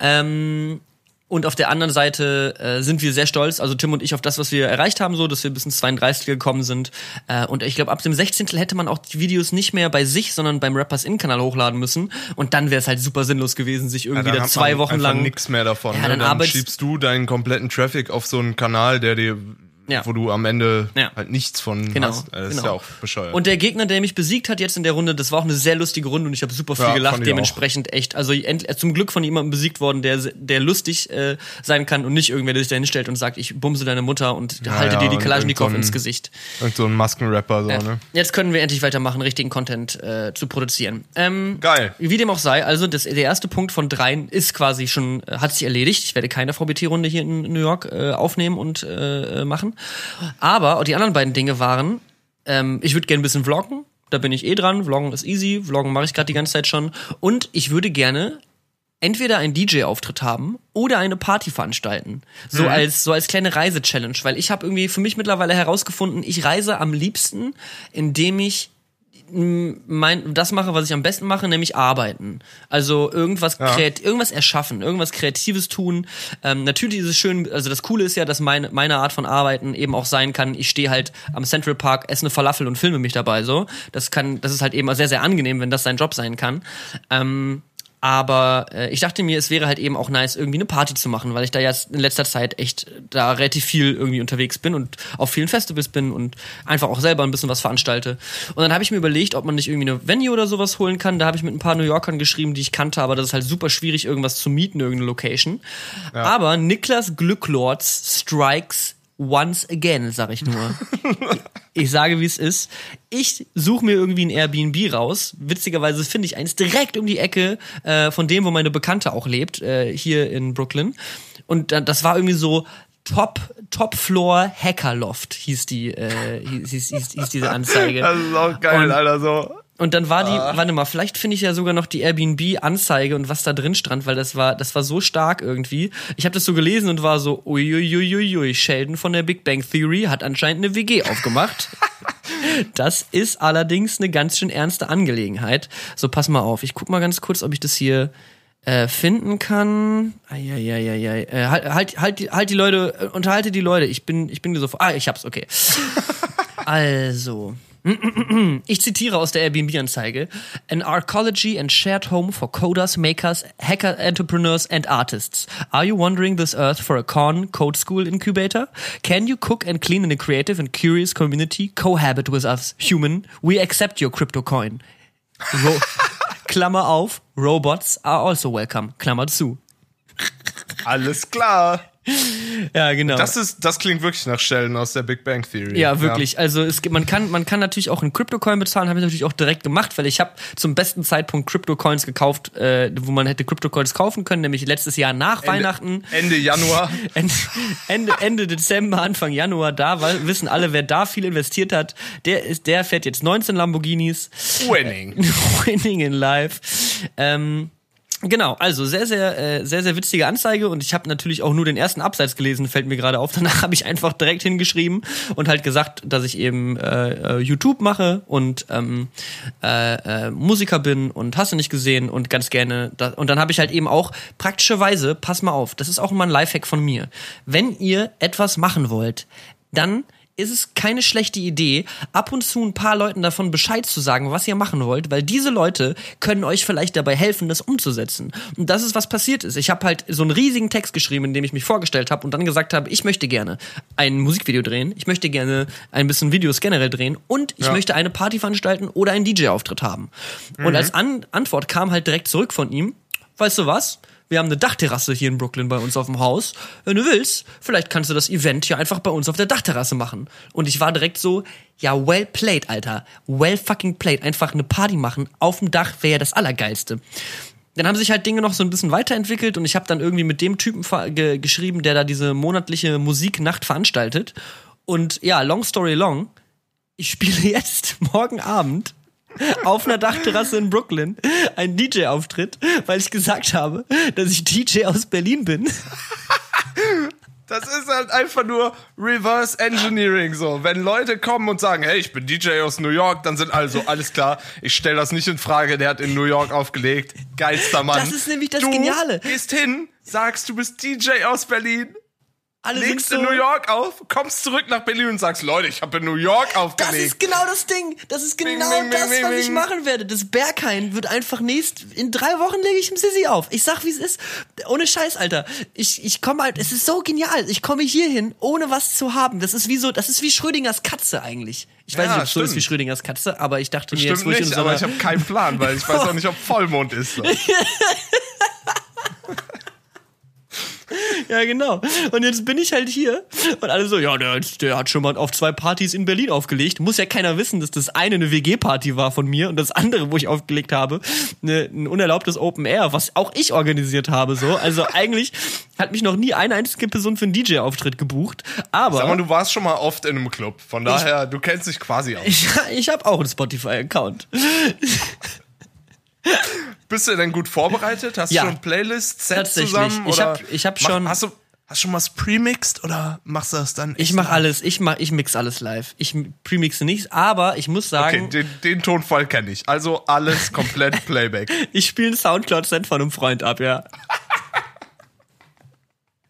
Ähm, und auf der anderen Seite äh, sind wir sehr stolz, also Tim und ich, auf das, was wir erreicht haben, so, dass wir bis ins 32 gekommen sind. Äh, und ich glaube, ab dem 16. hätte man auch die Videos nicht mehr bei sich, sondern beim Rappers In-Kanal hochladen müssen. Und dann wäre es halt super sinnlos gewesen, sich irgendwie dann da zwei Wochen lang. nichts mehr davon. Ja, ne? dann dann schiebst du deinen kompletten Traffic auf so einen Kanal, der dir, Ja. wo du am Ende Ja. halt nichts von Genau, hast. Das ist genau. ja auch bescheuert. Und der Gegner, der mich besiegt hat jetzt in der Runde, das war auch eine sehr lustige Runde und ich habe super viel Ja, gelacht, dementsprechend echt. Also äh, zum Glück von jemandem besiegt worden, der, der lustig äh, sein kann und nicht irgendwer, der sich da hinstellt und sagt, ich bumse deine Mutter und halte dir die Kalaschnikow so ins Gesicht. Irgend so ein Maskenrapper, so, ne? Jetzt können wir endlich weitermachen, richtigen Content äh, zu produzieren. Ähm, Geil. Wie dem auch sei, also das, der erste Punkt von dreien ist quasi schon, äh, hat sich erledigt. Ich werde keine VBT-Runde hier in New York äh, aufnehmen und äh, äh, machen. Aber die anderen beiden Dinge waren, ähm, ich würde gerne ein bisschen vloggen. Da bin ich eh dran. Vloggen ist easy. Vloggen mache ich gerade die ganze Zeit schon. Und ich würde gerne entweder einen DJ-Auftritt haben oder eine Party veranstalten. So Mhm. als so als kleine Reise-Challenge, weil ich habe irgendwie für mich mittlerweile herausgefunden, ich reise am liebsten, indem ich mein das mache, was ich am besten mache, nämlich arbeiten. Also irgendwas Ja. kreat irgendwas erschaffen, irgendwas Kreatives tun. Ähm, natürlich ist es schön, also das Coole ist ja, dass meine meine Art von Arbeiten eben auch sein kann. Ich stehe halt am Central Park, esse eine Falafel und filme mich dabei. So, das kann, das ist halt eben sehr sehr angenehm, wenn das sein Job sein kann. Ähm, aber äh, ich dachte mir, es wäre halt eben auch nice, irgendwie eine Party zu machen, weil ich da jetzt in letzter Zeit echt da relativ viel irgendwie unterwegs bin und auf vielen Festivals bin und einfach auch selber ein bisschen was veranstalte. Und dann habe ich mir überlegt, ob man nicht irgendwie eine Venue oder sowas holen kann. Da habe ich mit ein paar New Yorkern geschrieben, die ich kannte, aber das ist halt super schwierig, irgendwas zu mieten, irgendeine Location. Aber Niklas Glücklords Strikes once again, sag ich nur. Ich sage, wie es ist. Ich suche mir irgendwie ein Airbnb raus. Witzigerweise finde ich eins direkt um die Ecke äh, von dem, wo meine Bekannte auch lebt, äh, hier in Brooklyn. Und das war irgendwie so Top Top Floor Hacker Loft hieß die äh, hieß, hieß, hieß, hieß diese Anzeige. Das ist auch geil, Und- Alter, so. Und dann war die, Ah. warte mal, vielleicht finde ich ja sogar noch die Airbnb-Anzeige und was da drin stand, weil das war, das war so stark irgendwie. Ich habe das so gelesen und war so, uiuiuiui, Sheldon von der Big Bang Theory hat anscheinend eine WG aufgemacht. <laughs> Das ist allerdings eine ganz schön ernste Angelegenheit. So, pass mal auf, ich guck mal ganz kurz, ob ich das hier äh, finden kann. Eieieiei. Äh, halt, halt, halt, die, halt die Leute, äh, unterhalte die Leute. Ich bin, ich bin dir so. Ah, ich hab's, okay. <laughs> Also. <clears throat> Ich zitiere aus der Airbnb-Anzeige. An arcology and shared home for coders, makers, hacker entrepreneurs and artists. Are you wandering this earth for a con code school incubator? Can you cook and clean in a creative and curious community? Cohabit with us, human. We accept your crypto coin. Ro <laughs> Klammer auf, robots are also welcome. Klammer zu. Alles klar. <laughs> Ja, genau. Das ist, das klingt wirklich nach Sheldon aus der Big Bang Theory. Ja, wirklich. Also es gibt, man kann, man kann natürlich auch einen Crypto-Coin bezahlen, habe ich natürlich auch direkt gemacht, weil ich habe zum besten Zeitpunkt Crypto-Coins gekauft, äh, wo man hätte Crypto-Coins kaufen können, nämlich letztes Jahr nach Ende, Weihnachten. Ende Januar. <laughs> Ende, Ende, Ende Dezember, Anfang Januar, da weil, wissen alle, wer da viel investiert hat, der ist, der fährt jetzt 19 Lamborghinis. Winning. <laughs> Winning in Life. Ähm, Genau, also sehr, sehr, äh, sehr, sehr witzige Anzeige und ich habe natürlich auch nur den ersten Absatz gelesen, fällt mir gerade auf. <laughs> Danach habe ich einfach direkt hingeschrieben und halt gesagt, dass ich eben äh, äh, YouTube mache und ähm, äh, äh, Musiker bin und hast du nicht gesehen und ganz gerne. Da, und dann habe ich halt eben auch praktischerweise, pass mal auf, das ist auch immer ein Lifehack von mir. Wenn ihr etwas machen wollt, dann ist es keine schlechte Idee, ab und zu ein paar Leuten davon Bescheid zu sagen, was ihr machen wollt, weil diese Leute können euch vielleicht dabei helfen, das umzusetzen. Und das ist, was passiert ist. Ich habe halt so einen riesigen Text geschrieben, in dem ich mich vorgestellt habe und dann gesagt habe, ich möchte gerne ein Musikvideo drehen, ich möchte gerne ein bisschen Videos generell drehen und ich Ja. möchte eine Party veranstalten oder einen DJ-Auftritt haben. Und als An Antwort kam halt direkt zurück von ihm, weißt du was? Wir haben eine Dachterrasse hier in Brooklyn bei uns auf dem Haus. Wenn du willst, vielleicht kannst du das Event hier einfach bei uns auf der Dachterrasse machen. Und ich war direkt so, ja, well played, Alter. Well fucking played. Einfach eine Party machen auf dem Dach wäre ja das Allergeilste. Dann haben sich halt Dinge noch so ein bisschen weiterentwickelt und ich habe dann irgendwie mit dem Typen ge geschrieben, der da diese monatliche Musiknacht veranstaltet. Und ja, long story long, ich spiele <laughs> jetzt morgen Abend auf einer Dachterrasse in Brooklyn einen DJ-Auftritt, weil ich gesagt habe, dass ich DJ aus Berlin bin. Das ist halt einfach nur Reverse Engineering so. Wenn Leute kommen und sagen, hey, ich bin DJ aus New York, dann sind also alles klar. Ich stelle das nicht in Frage. Der hat in New York aufgelegt. Geilster Mann. Das ist nämlich das du Geniale. Gehst hin, sagst, du bist DJ aus Berlin, Alle legst sind in so, New York auf, kommst zurück nach Berlin und sagst, Leute, ich habe in New York Das aufgelegt. ist genau das Ding. Das ist genau Bing, bing, das, bing, was ich machen werde. Das Berghain wird einfach nächst, in drei Wochen lege ich im Sissi auf. Ich sag, wie es ist. Ohne Scheiß, Alter. Ich, ich komme halt, es ist so genial. Ich komme hier hin, ohne was zu haben. Das ist wie so, das ist wie Schrödingers Katze eigentlich. Ich weiß Ja, nicht, ob es so ist wie Schrödingers Katze, aber ich dachte mir jetzt, Stimmt wo ich in nicht, so aber ich habe keinen Plan, weil ich weiß <laughs> auch nicht, ob Vollmond ist. So. <laughs> Ja, genau. Und jetzt bin ich halt hier und alle so, ja, der, der hat schon mal auf zwei Partys in Berlin aufgelegt. Muss ja keiner wissen, dass das eine eine WG-Party war von mir und das andere, wo ich aufgelegt habe, eine, ein unerlaubtes Open Air, was auch ich organisiert habe. So, also eigentlich hat mich noch nie eine einzige Person für einen DJ-Auftritt gebucht. Aber Sag mal, du warst schon mal oft in einem Club. Von daher, du kennst dich quasi aus. <laughs> ich, ich habe auch einen Spotify-Account. Bist du denn gut vorbereitet? Hast Ja. du schon Playlists, Sets Tatsächlich. zusammen? Ich oder hab- ich hab schon- Hast du, hast du schon was premixed oder machst du das dann? Ich mache alles, ich mach, ich mix alles live. Ich premixe nichts, aber ich muss sagen, Okay, den, den Tonfall kenne ich. Also alles komplett <laughs> Playback. ich spiele ein Soundcloud-Set von einem Freund ab, ja.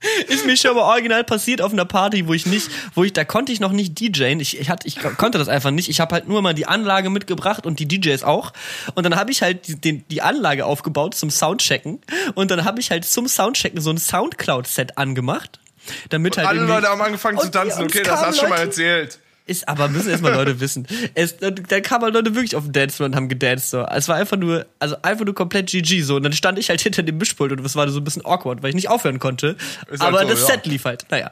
<laughs> Ist mir schon mal original passiert auf einer Party, wo ich nicht, wo ich, da konnte ich noch nicht DJen. Ich, ich, hatte, ich konnte das einfach nicht. Ich habe halt nur mal die Anlage mitgebracht und die DJs auch. Und dann habe ich halt die, den, die Anlage aufgebaut zum Soundchecken. Und dann habe ich halt zum Soundchecken so ein Soundcloud-Set angemacht. Damit halt Alle Leute haben angefangen zu Und- tanzen. und Okay, das hast du schon mal erzählt. Ist, aber müssen erstmal Leute wissen. Es, da kamen halt Leute wirklich auf den Dancefloor und haben gedanced. So. Es war einfach nur, also einfach nur komplett GG so. Und dann stand ich halt <laughs> hinter dem Mischpult und es war so ein bisschen awkward, weil ich nicht aufhören konnte. Ist halt aber so, das ja. Set lief halt. Naja.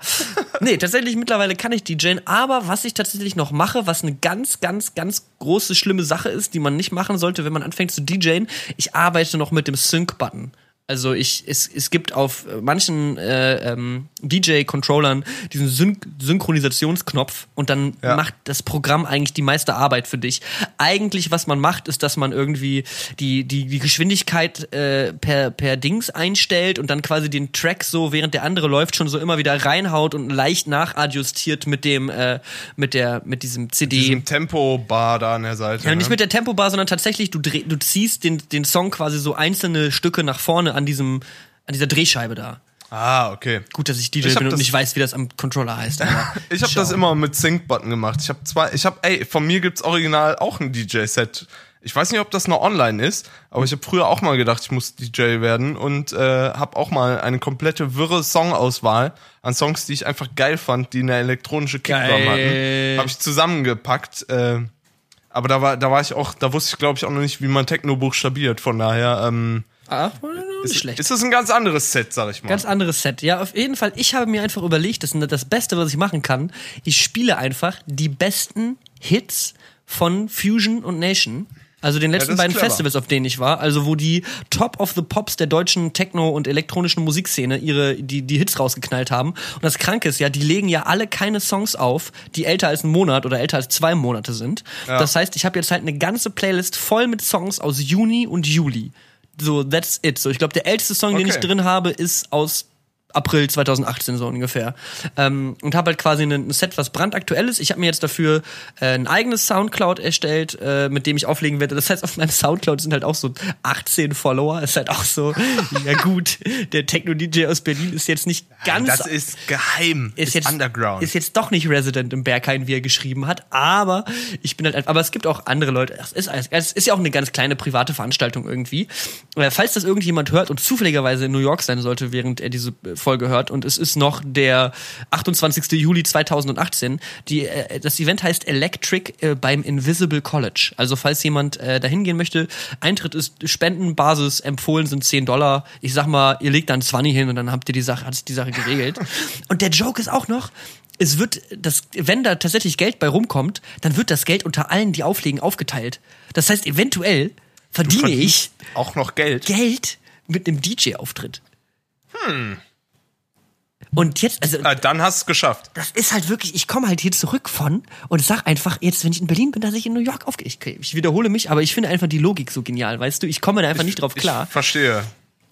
nee, tatsächlich mittlerweile kann ich DJen. Aber was ich tatsächlich noch mache, was eine ganz, ganz, ganz große, schlimme Sache ist, die man nicht machen sollte, wenn man anfängt zu DJen, ich arbeite noch mit dem Sync-Button. Also ich, es, es gibt auf äh, manchen äh, ähm, DJ-Controllern diesen Syn Synchronisationsknopf und dann Ja. macht das Programm eigentlich die meiste Arbeit für dich. Eigentlich, was man macht, ist, dass man irgendwie die, die, die Geschwindigkeit äh, per, per Dings einstellt und dann quasi den Track so, während der andere läuft, schon so immer wieder reinhaut und leicht nachadjustiert mit dem, äh, mit der, mit diesem CD. Diesem Tempo-Bar da an der Seite. Ja, nicht ne? mit der Tempobar, sondern tatsächlich, du, dreh, du ziehst den, den Song quasi so einzelne Stücke nach vorne an diesem, an dieser Drehscheibe da. Ah, okay. Gut, dass ich DJ Ich bin und nicht weiß, wie das am Controller heißt. <laughs> Ich habe das immer mit Sync-Button gemacht. Ich habe zwei, ich habe, ey, von mir gibt's original auch ein DJ-Set. Ich weiß nicht, ob das noch online ist, aber ich habe früher auch mal gedacht, ich muss DJ werden und äh, habe auch mal eine komplette wirre Songauswahl an Songs, die ich einfach geil fand, die eine elektronische Kickdrum hatten, habe ich zusammengepackt. Äh, aber da war, da war ich auch, da wusste ich, glaube ich, auch noch nicht, wie man Techno buchstabiert. Von daher ähm, Ah, nicht ist, schlecht. ist das ein ganz anderes Set, sag ich mal. Ganz anderes Set. Ja, auf jeden Fall. Ich habe mir einfach überlegt, das ist das Beste, was ich machen kann. Ich spiele einfach die besten Hits von Fusion und Nation. Also den letzten ist beiden clever. Festivals, auf denen ich war, also wo die Top of the Pops der deutschen Techno- und elektronischen Musikszene ihre die die Hits rausgeknallt haben. Und das Kranke ist ja, die legen ja alle keine Songs auf, die älter als einen Monat oder älter als zwei Monate sind. Das heißt, ich habe jetzt halt eine ganze Playlist voll mit Songs aus Juni und Juli. So, that's it. So, ich glaube, der älteste Song, den ich Okay. drin habe, ist aus April 2018 so ungefähr. Ähm, und habe halt quasi ein, Set, was brandaktuell ist. Ich habe mir jetzt dafür äh, ein eigenes Soundcloud erstellt, äh, mit dem ich auflegen werde. Das heißt, auf meinem Soundcloud sind halt auch so 18 Follower. Ist halt auch so, ja gut, der Techno-DJ aus Berlin ist jetzt nicht ganz das ist geheim, ist, jetzt underground. Ist jetzt doch nicht Resident im Berghain, wie er geschrieben hat, aber ich bin halt einfach, aber es gibt auch andere Leute. Es ist, es ist ja auch eine ganz kleine private Veranstaltung irgendwie. Äh, Falls das irgendjemand hört und zufälligerweise in New York sein sollte, während er diese äh, Folge hört und es ist noch der 28. Juli 2018, die, äh, das Event heißt Electric äh, beim Invisible College. Also falls jemand äh, dahin gehen möchte, Eintritt ist Spendenbasis, empfohlen sind 10 Dollar. Ich sag mal, ihr legt dann 20 hin und dann habt ihr die Sache, hat sich die Sache geregelt. <laughs> und der Joke ist auch noch, es wird das, wenn da tatsächlich Geld bei rumkommt, dann wird das Geld unter allen, die auflegen, aufgeteilt. Das heißt, eventuell verdiene ich auch noch Geld. Geld mit einem DJ-Auftritt. Hm. Und jetzt, also Ah, dann hast du es geschafft. das ist halt wirklich, ich komme halt hier zurück von und sag einfach jetzt, wenn ich in Berlin bin, dass ich in New York aufgehe. Ich, ich wiederhole mich, aber ich finde einfach die Logik so genial, weißt du? Ich komme da einfach nicht drauf klar. Ich verstehe.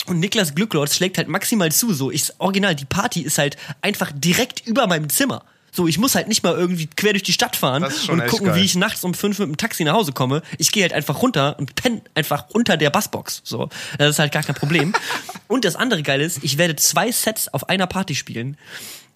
Und Niklas Glücklord schlägt halt maximal zu, so ich original, die Party ist halt einfach direkt über meinem Zimmer. So, ich muss halt nicht mal irgendwie quer durch die Stadt fahren und gucken, geil. wie ich nachts um fünf mit dem Taxi nach Hause komme. Ich gehe halt einfach runter und penne einfach unter der Bassbox. So, das ist halt gar kein Problem. <laughs> und das andere Geile ist, ich werde zwei Sets auf einer Party spielen.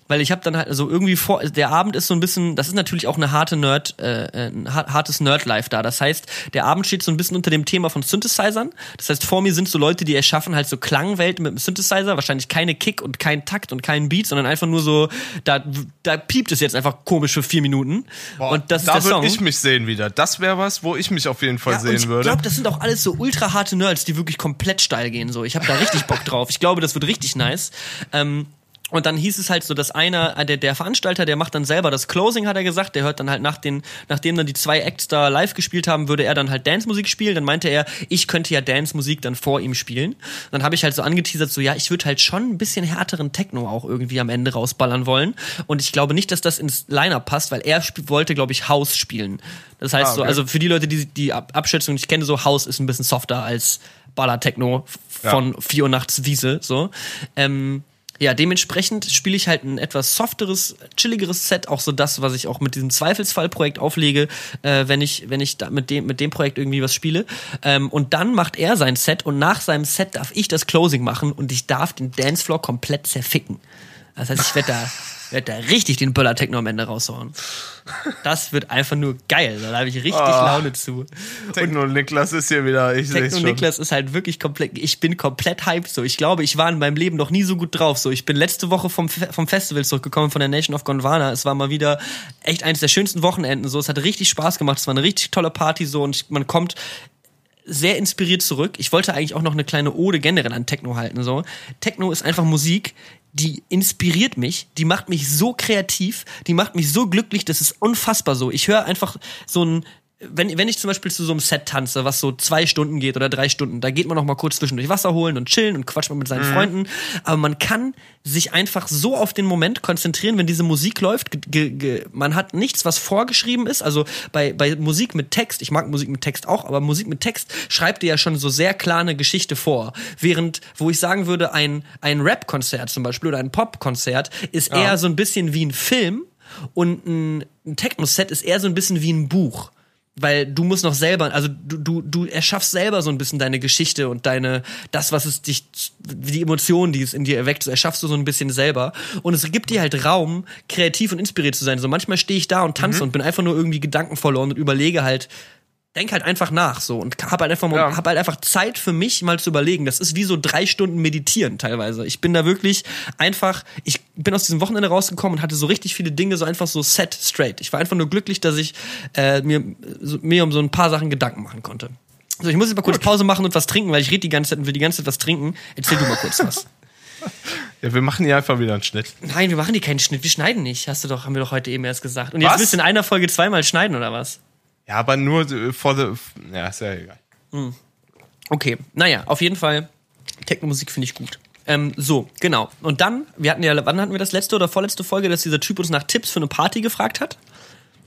Weil ich habe dann halt so irgendwie vor, der Abend ist so ein bisschen, das ist natürlich auch eine harte Nerd, äh, ein har- hartes Nerd-Life da. Das heißt, der Abend steht so ein bisschen unter dem Thema von Synthesizern. Das heißt, vor mir sind so Leute, die erschaffen halt so Klangwelten mit dem Synthesizer, wahrscheinlich keine Kick und kein Takt und kein Beat, sondern einfach nur so, da, da piept es jetzt einfach komisch für vier Minuten. Boah, und das ist da der Song. würde ich mich sehen wieder. Das wäre was, wo ich mich auf jeden Fall Ja, sehen ich würde. glaube, das sind auch alles so ultra harte Nerds, die wirklich komplett steil gehen. So, ich habe da richtig Bock drauf. Ich glaube, das wird richtig nice. Ähm, und dann hieß es halt so, dass einer, äh, der, der Veranstalter, der macht dann selber das Closing, hat er gesagt. Der hört dann halt nach den, nachdem dann die zwei Acts da live gespielt haben, würde er dann halt Dance-Musik spielen. Dann meinte er, ich könnte ja Dance-Musik dann vor ihm spielen. Dann habe ich halt so angeteasert, so ja, ich würde halt schon ein bisschen härteren Techno auch irgendwie am Ende rausballern wollen. Und ich glaube nicht, dass das ins Liner passt, weil er wollte, glaube ich, House spielen. Das heißt Ah, so, okay. also für die Leute, die die Ab Abschätzung nicht kennen, so House ist ein bisschen softer als Baller-Techno von ja. vier Uhr nachts Wiese, so. Ähm, ja, dementsprechend spiele ich halt ein etwas softeres, chilligeres Set, auch so das, was ich auch mit diesem Zweifelsfall-Projekt auflege, äh, wenn ich, wenn ich da mit dem, mit dem Projekt irgendwie was spiele. Ähm, und dann macht er sein Set und nach seinem Set darf ich das Closing machen und ich darf den Dancefloor komplett zerficken. Das heißt, ich werde da wird da richtig den Böller-Techno am Ende raushauen. Das wird einfach nur geil. Da habe ich richtig oh, Laune zu. Techno Niklas ist hier wieder. Ich Techno Niklas ist halt wirklich komplett. Ich bin komplett hyped so. Ich glaube, ich war in meinem Leben noch nie so gut drauf. So, ich bin letzte Woche vom, vom Festival zurückgekommen von der Nation of Gondwana. Es war mal wieder echt eines der schönsten Wochenenden. So, es hat richtig Spaß gemacht. Es war eine richtig tolle Party so und man kommt sehr inspiriert zurück. Ich wollte eigentlich auch noch eine kleine Ode generell an Techno halten. So. Techno ist einfach Musik, die inspiriert mich, die macht mich so kreativ, die macht mich so glücklich, das ist unfassbar so. Ich höre einfach so ein wenn, wenn ich zum Beispiel zu so einem Set tanze, was so zwei Stunden geht oder drei Stunden, da geht man noch mal kurz zwischendurch Wasser holen und chillen und quatscht mal mit seinen mhm. Freunden. Aber man kann sich einfach so auf den Moment konzentrieren, wenn diese Musik läuft. G -g man hat nichts, was vorgeschrieben ist. Also bei, bei Musik mit Text, ich mag Musik mit Text auch, aber Musik mit Text schreibt dir ja schon so sehr klar eine Geschichte vor. Während, wo ich sagen würde, ein, ein Rap-Konzert zum Beispiel oder ein Pop-Konzert ist ja. eher so ein bisschen wie ein Film und ein, ein Techno-Set ist eher so ein bisschen wie ein Buch weil du musst noch selber, also du, du, du erschaffst selber so ein bisschen deine Geschichte und deine, das, was es dich, die Emotionen, die es in dir erweckt, erschaffst du so ein bisschen selber. Und es gibt dir halt Raum, kreativ und inspiriert zu sein. So manchmal stehe ich da und tanze mhm. und bin einfach nur irgendwie Gedanken verloren und überlege halt, denk halt einfach nach so und hab halt einfach ja. hab halt einfach Zeit für mich mal zu überlegen. Das ist wie so drei Stunden meditieren teilweise. Ich bin da wirklich einfach, ich bin aus diesem Wochenende rausgekommen und hatte so richtig viele Dinge so einfach so set straight. Ich war einfach nur glücklich, dass ich äh, mir, so, mir um so ein paar Sachen Gedanken machen konnte. So, ich muss jetzt mal kurz Gut. Pause machen und was trinken, weil ich rede die ganze Zeit und will die ganze Zeit was trinken. Erzähl du mal kurz was. <laughs> Ja, wir machen hier einfach wieder einen Schnitt. Nein, wir machen hier keinen Schnitt. Wir schneiden nicht. Hast du doch, haben wir doch heute eben erst gesagt. Und jetzt was? willst du in einer Folge zweimal schneiden, oder was? Ja, aber nur vor the. Ja, ist ja egal. Hm. Okay, naja, auf jeden Fall. Techno-Musik finde ich gut. Ähm, so, genau. Und dann, wir hatten ja, wann hatten wir das letzte oder vorletzte Folge, dass dieser Typ uns nach Tipps für eine Party gefragt hat?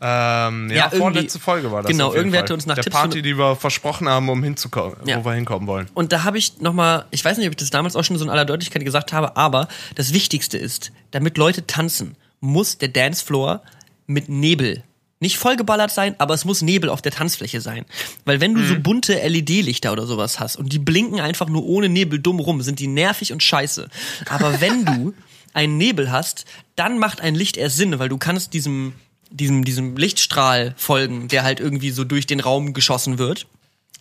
Ähm, ja, ja vorletzte Folge war das. Genau, irgendwer hatte uns nach Der Tipps Party, die wir versprochen haben, um hinzukommen, ja. wo wir hinkommen wollen. Und da habe ich nochmal, ich weiß nicht, ob ich das damals auch schon so in aller Deutlichkeit gesagt habe, aber das Wichtigste ist, damit Leute tanzen, muss der Dancefloor mit Nebel nicht vollgeballert sein, aber es muss Nebel auf der Tanzfläche sein. Weil wenn du mhm. so bunte LED-Lichter oder sowas hast und die blinken einfach nur ohne Nebel dumm rum, sind die nervig und scheiße. Aber wenn du <laughs> einen Nebel hast, dann macht ein Licht erst Sinn, weil du kannst diesem diesem diesem Lichtstrahl folgen, der halt irgendwie so durch den Raum geschossen wird.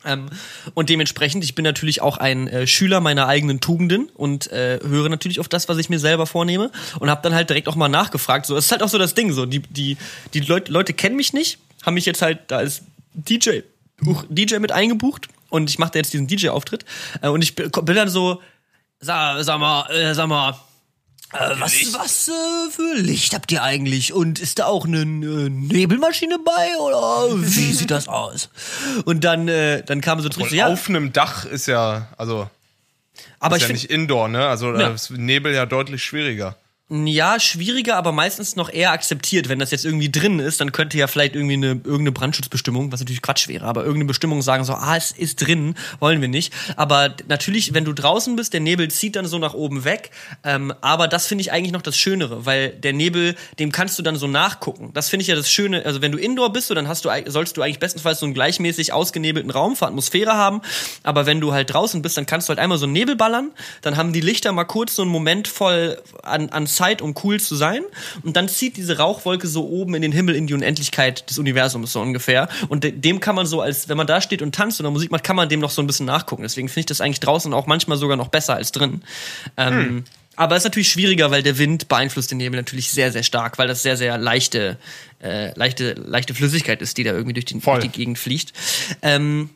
Ähm, und dementsprechend, ich bin natürlich auch ein äh, Schüler meiner eigenen Tugenden und äh, höre natürlich auf das, was ich mir selber vornehme und habe dann halt direkt auch mal nachgefragt. So, es ist halt auch so das Ding, so die die die Leute, Leute kennen mich nicht, haben mich jetzt halt da als DJ uh, DJ mit eingebucht und ich mache jetzt diesen DJ Auftritt äh, und ich bin, bin dann so sag, sag mal, äh, sag mal äh, was was äh, für Licht habt ihr eigentlich? Und ist da auch eine, eine Nebelmaschine bei oder wie <laughs> sieht das aus? Und dann, äh, dann kam so zurück. Ja. Auf einem Dach ist ja, also. Aber ist ich ja nicht Indoor, ne? Also ja. ist Nebel ja deutlich schwieriger. Ja, schwieriger, aber meistens noch eher akzeptiert. Wenn das jetzt irgendwie drin ist, dann könnte ja vielleicht irgendwie eine irgendeine Brandschutzbestimmung, was natürlich Quatsch wäre, aber irgendeine Bestimmung sagen so, ah, es ist drin, wollen wir nicht. Aber natürlich, wenn du draußen bist, der Nebel zieht dann so nach oben weg. Ähm, aber das finde ich eigentlich noch das Schönere, weil der Nebel, dem kannst du dann so nachgucken. Das finde ich ja das Schöne. Also wenn du Indoor bist, so, dann hast du sollst du eigentlich bestenfalls so einen gleichmäßig ausgenebelten Raum für Atmosphäre haben. Aber wenn du halt draußen bist, dann kannst du halt einmal so einen Nebel ballern. Dann haben die Lichter mal kurz so einen Moment voll an, an Zeit, um cool zu sein. Und dann zieht diese Rauchwolke so oben in den Himmel in die Unendlichkeit des Universums so ungefähr. Und dem kann man so als, wenn man da steht und tanzt oder Musik macht, kann man dem noch so ein bisschen nachgucken. Deswegen finde ich das eigentlich draußen auch manchmal sogar noch besser als drin. Ähm, hm. Aber es ist natürlich schwieriger, weil der Wind beeinflusst den Nebel natürlich sehr, sehr stark, weil das sehr, sehr leichte, äh, leichte, leichte Flüssigkeit ist, die da irgendwie durch, den, durch die Gegend fliegt. Ähm,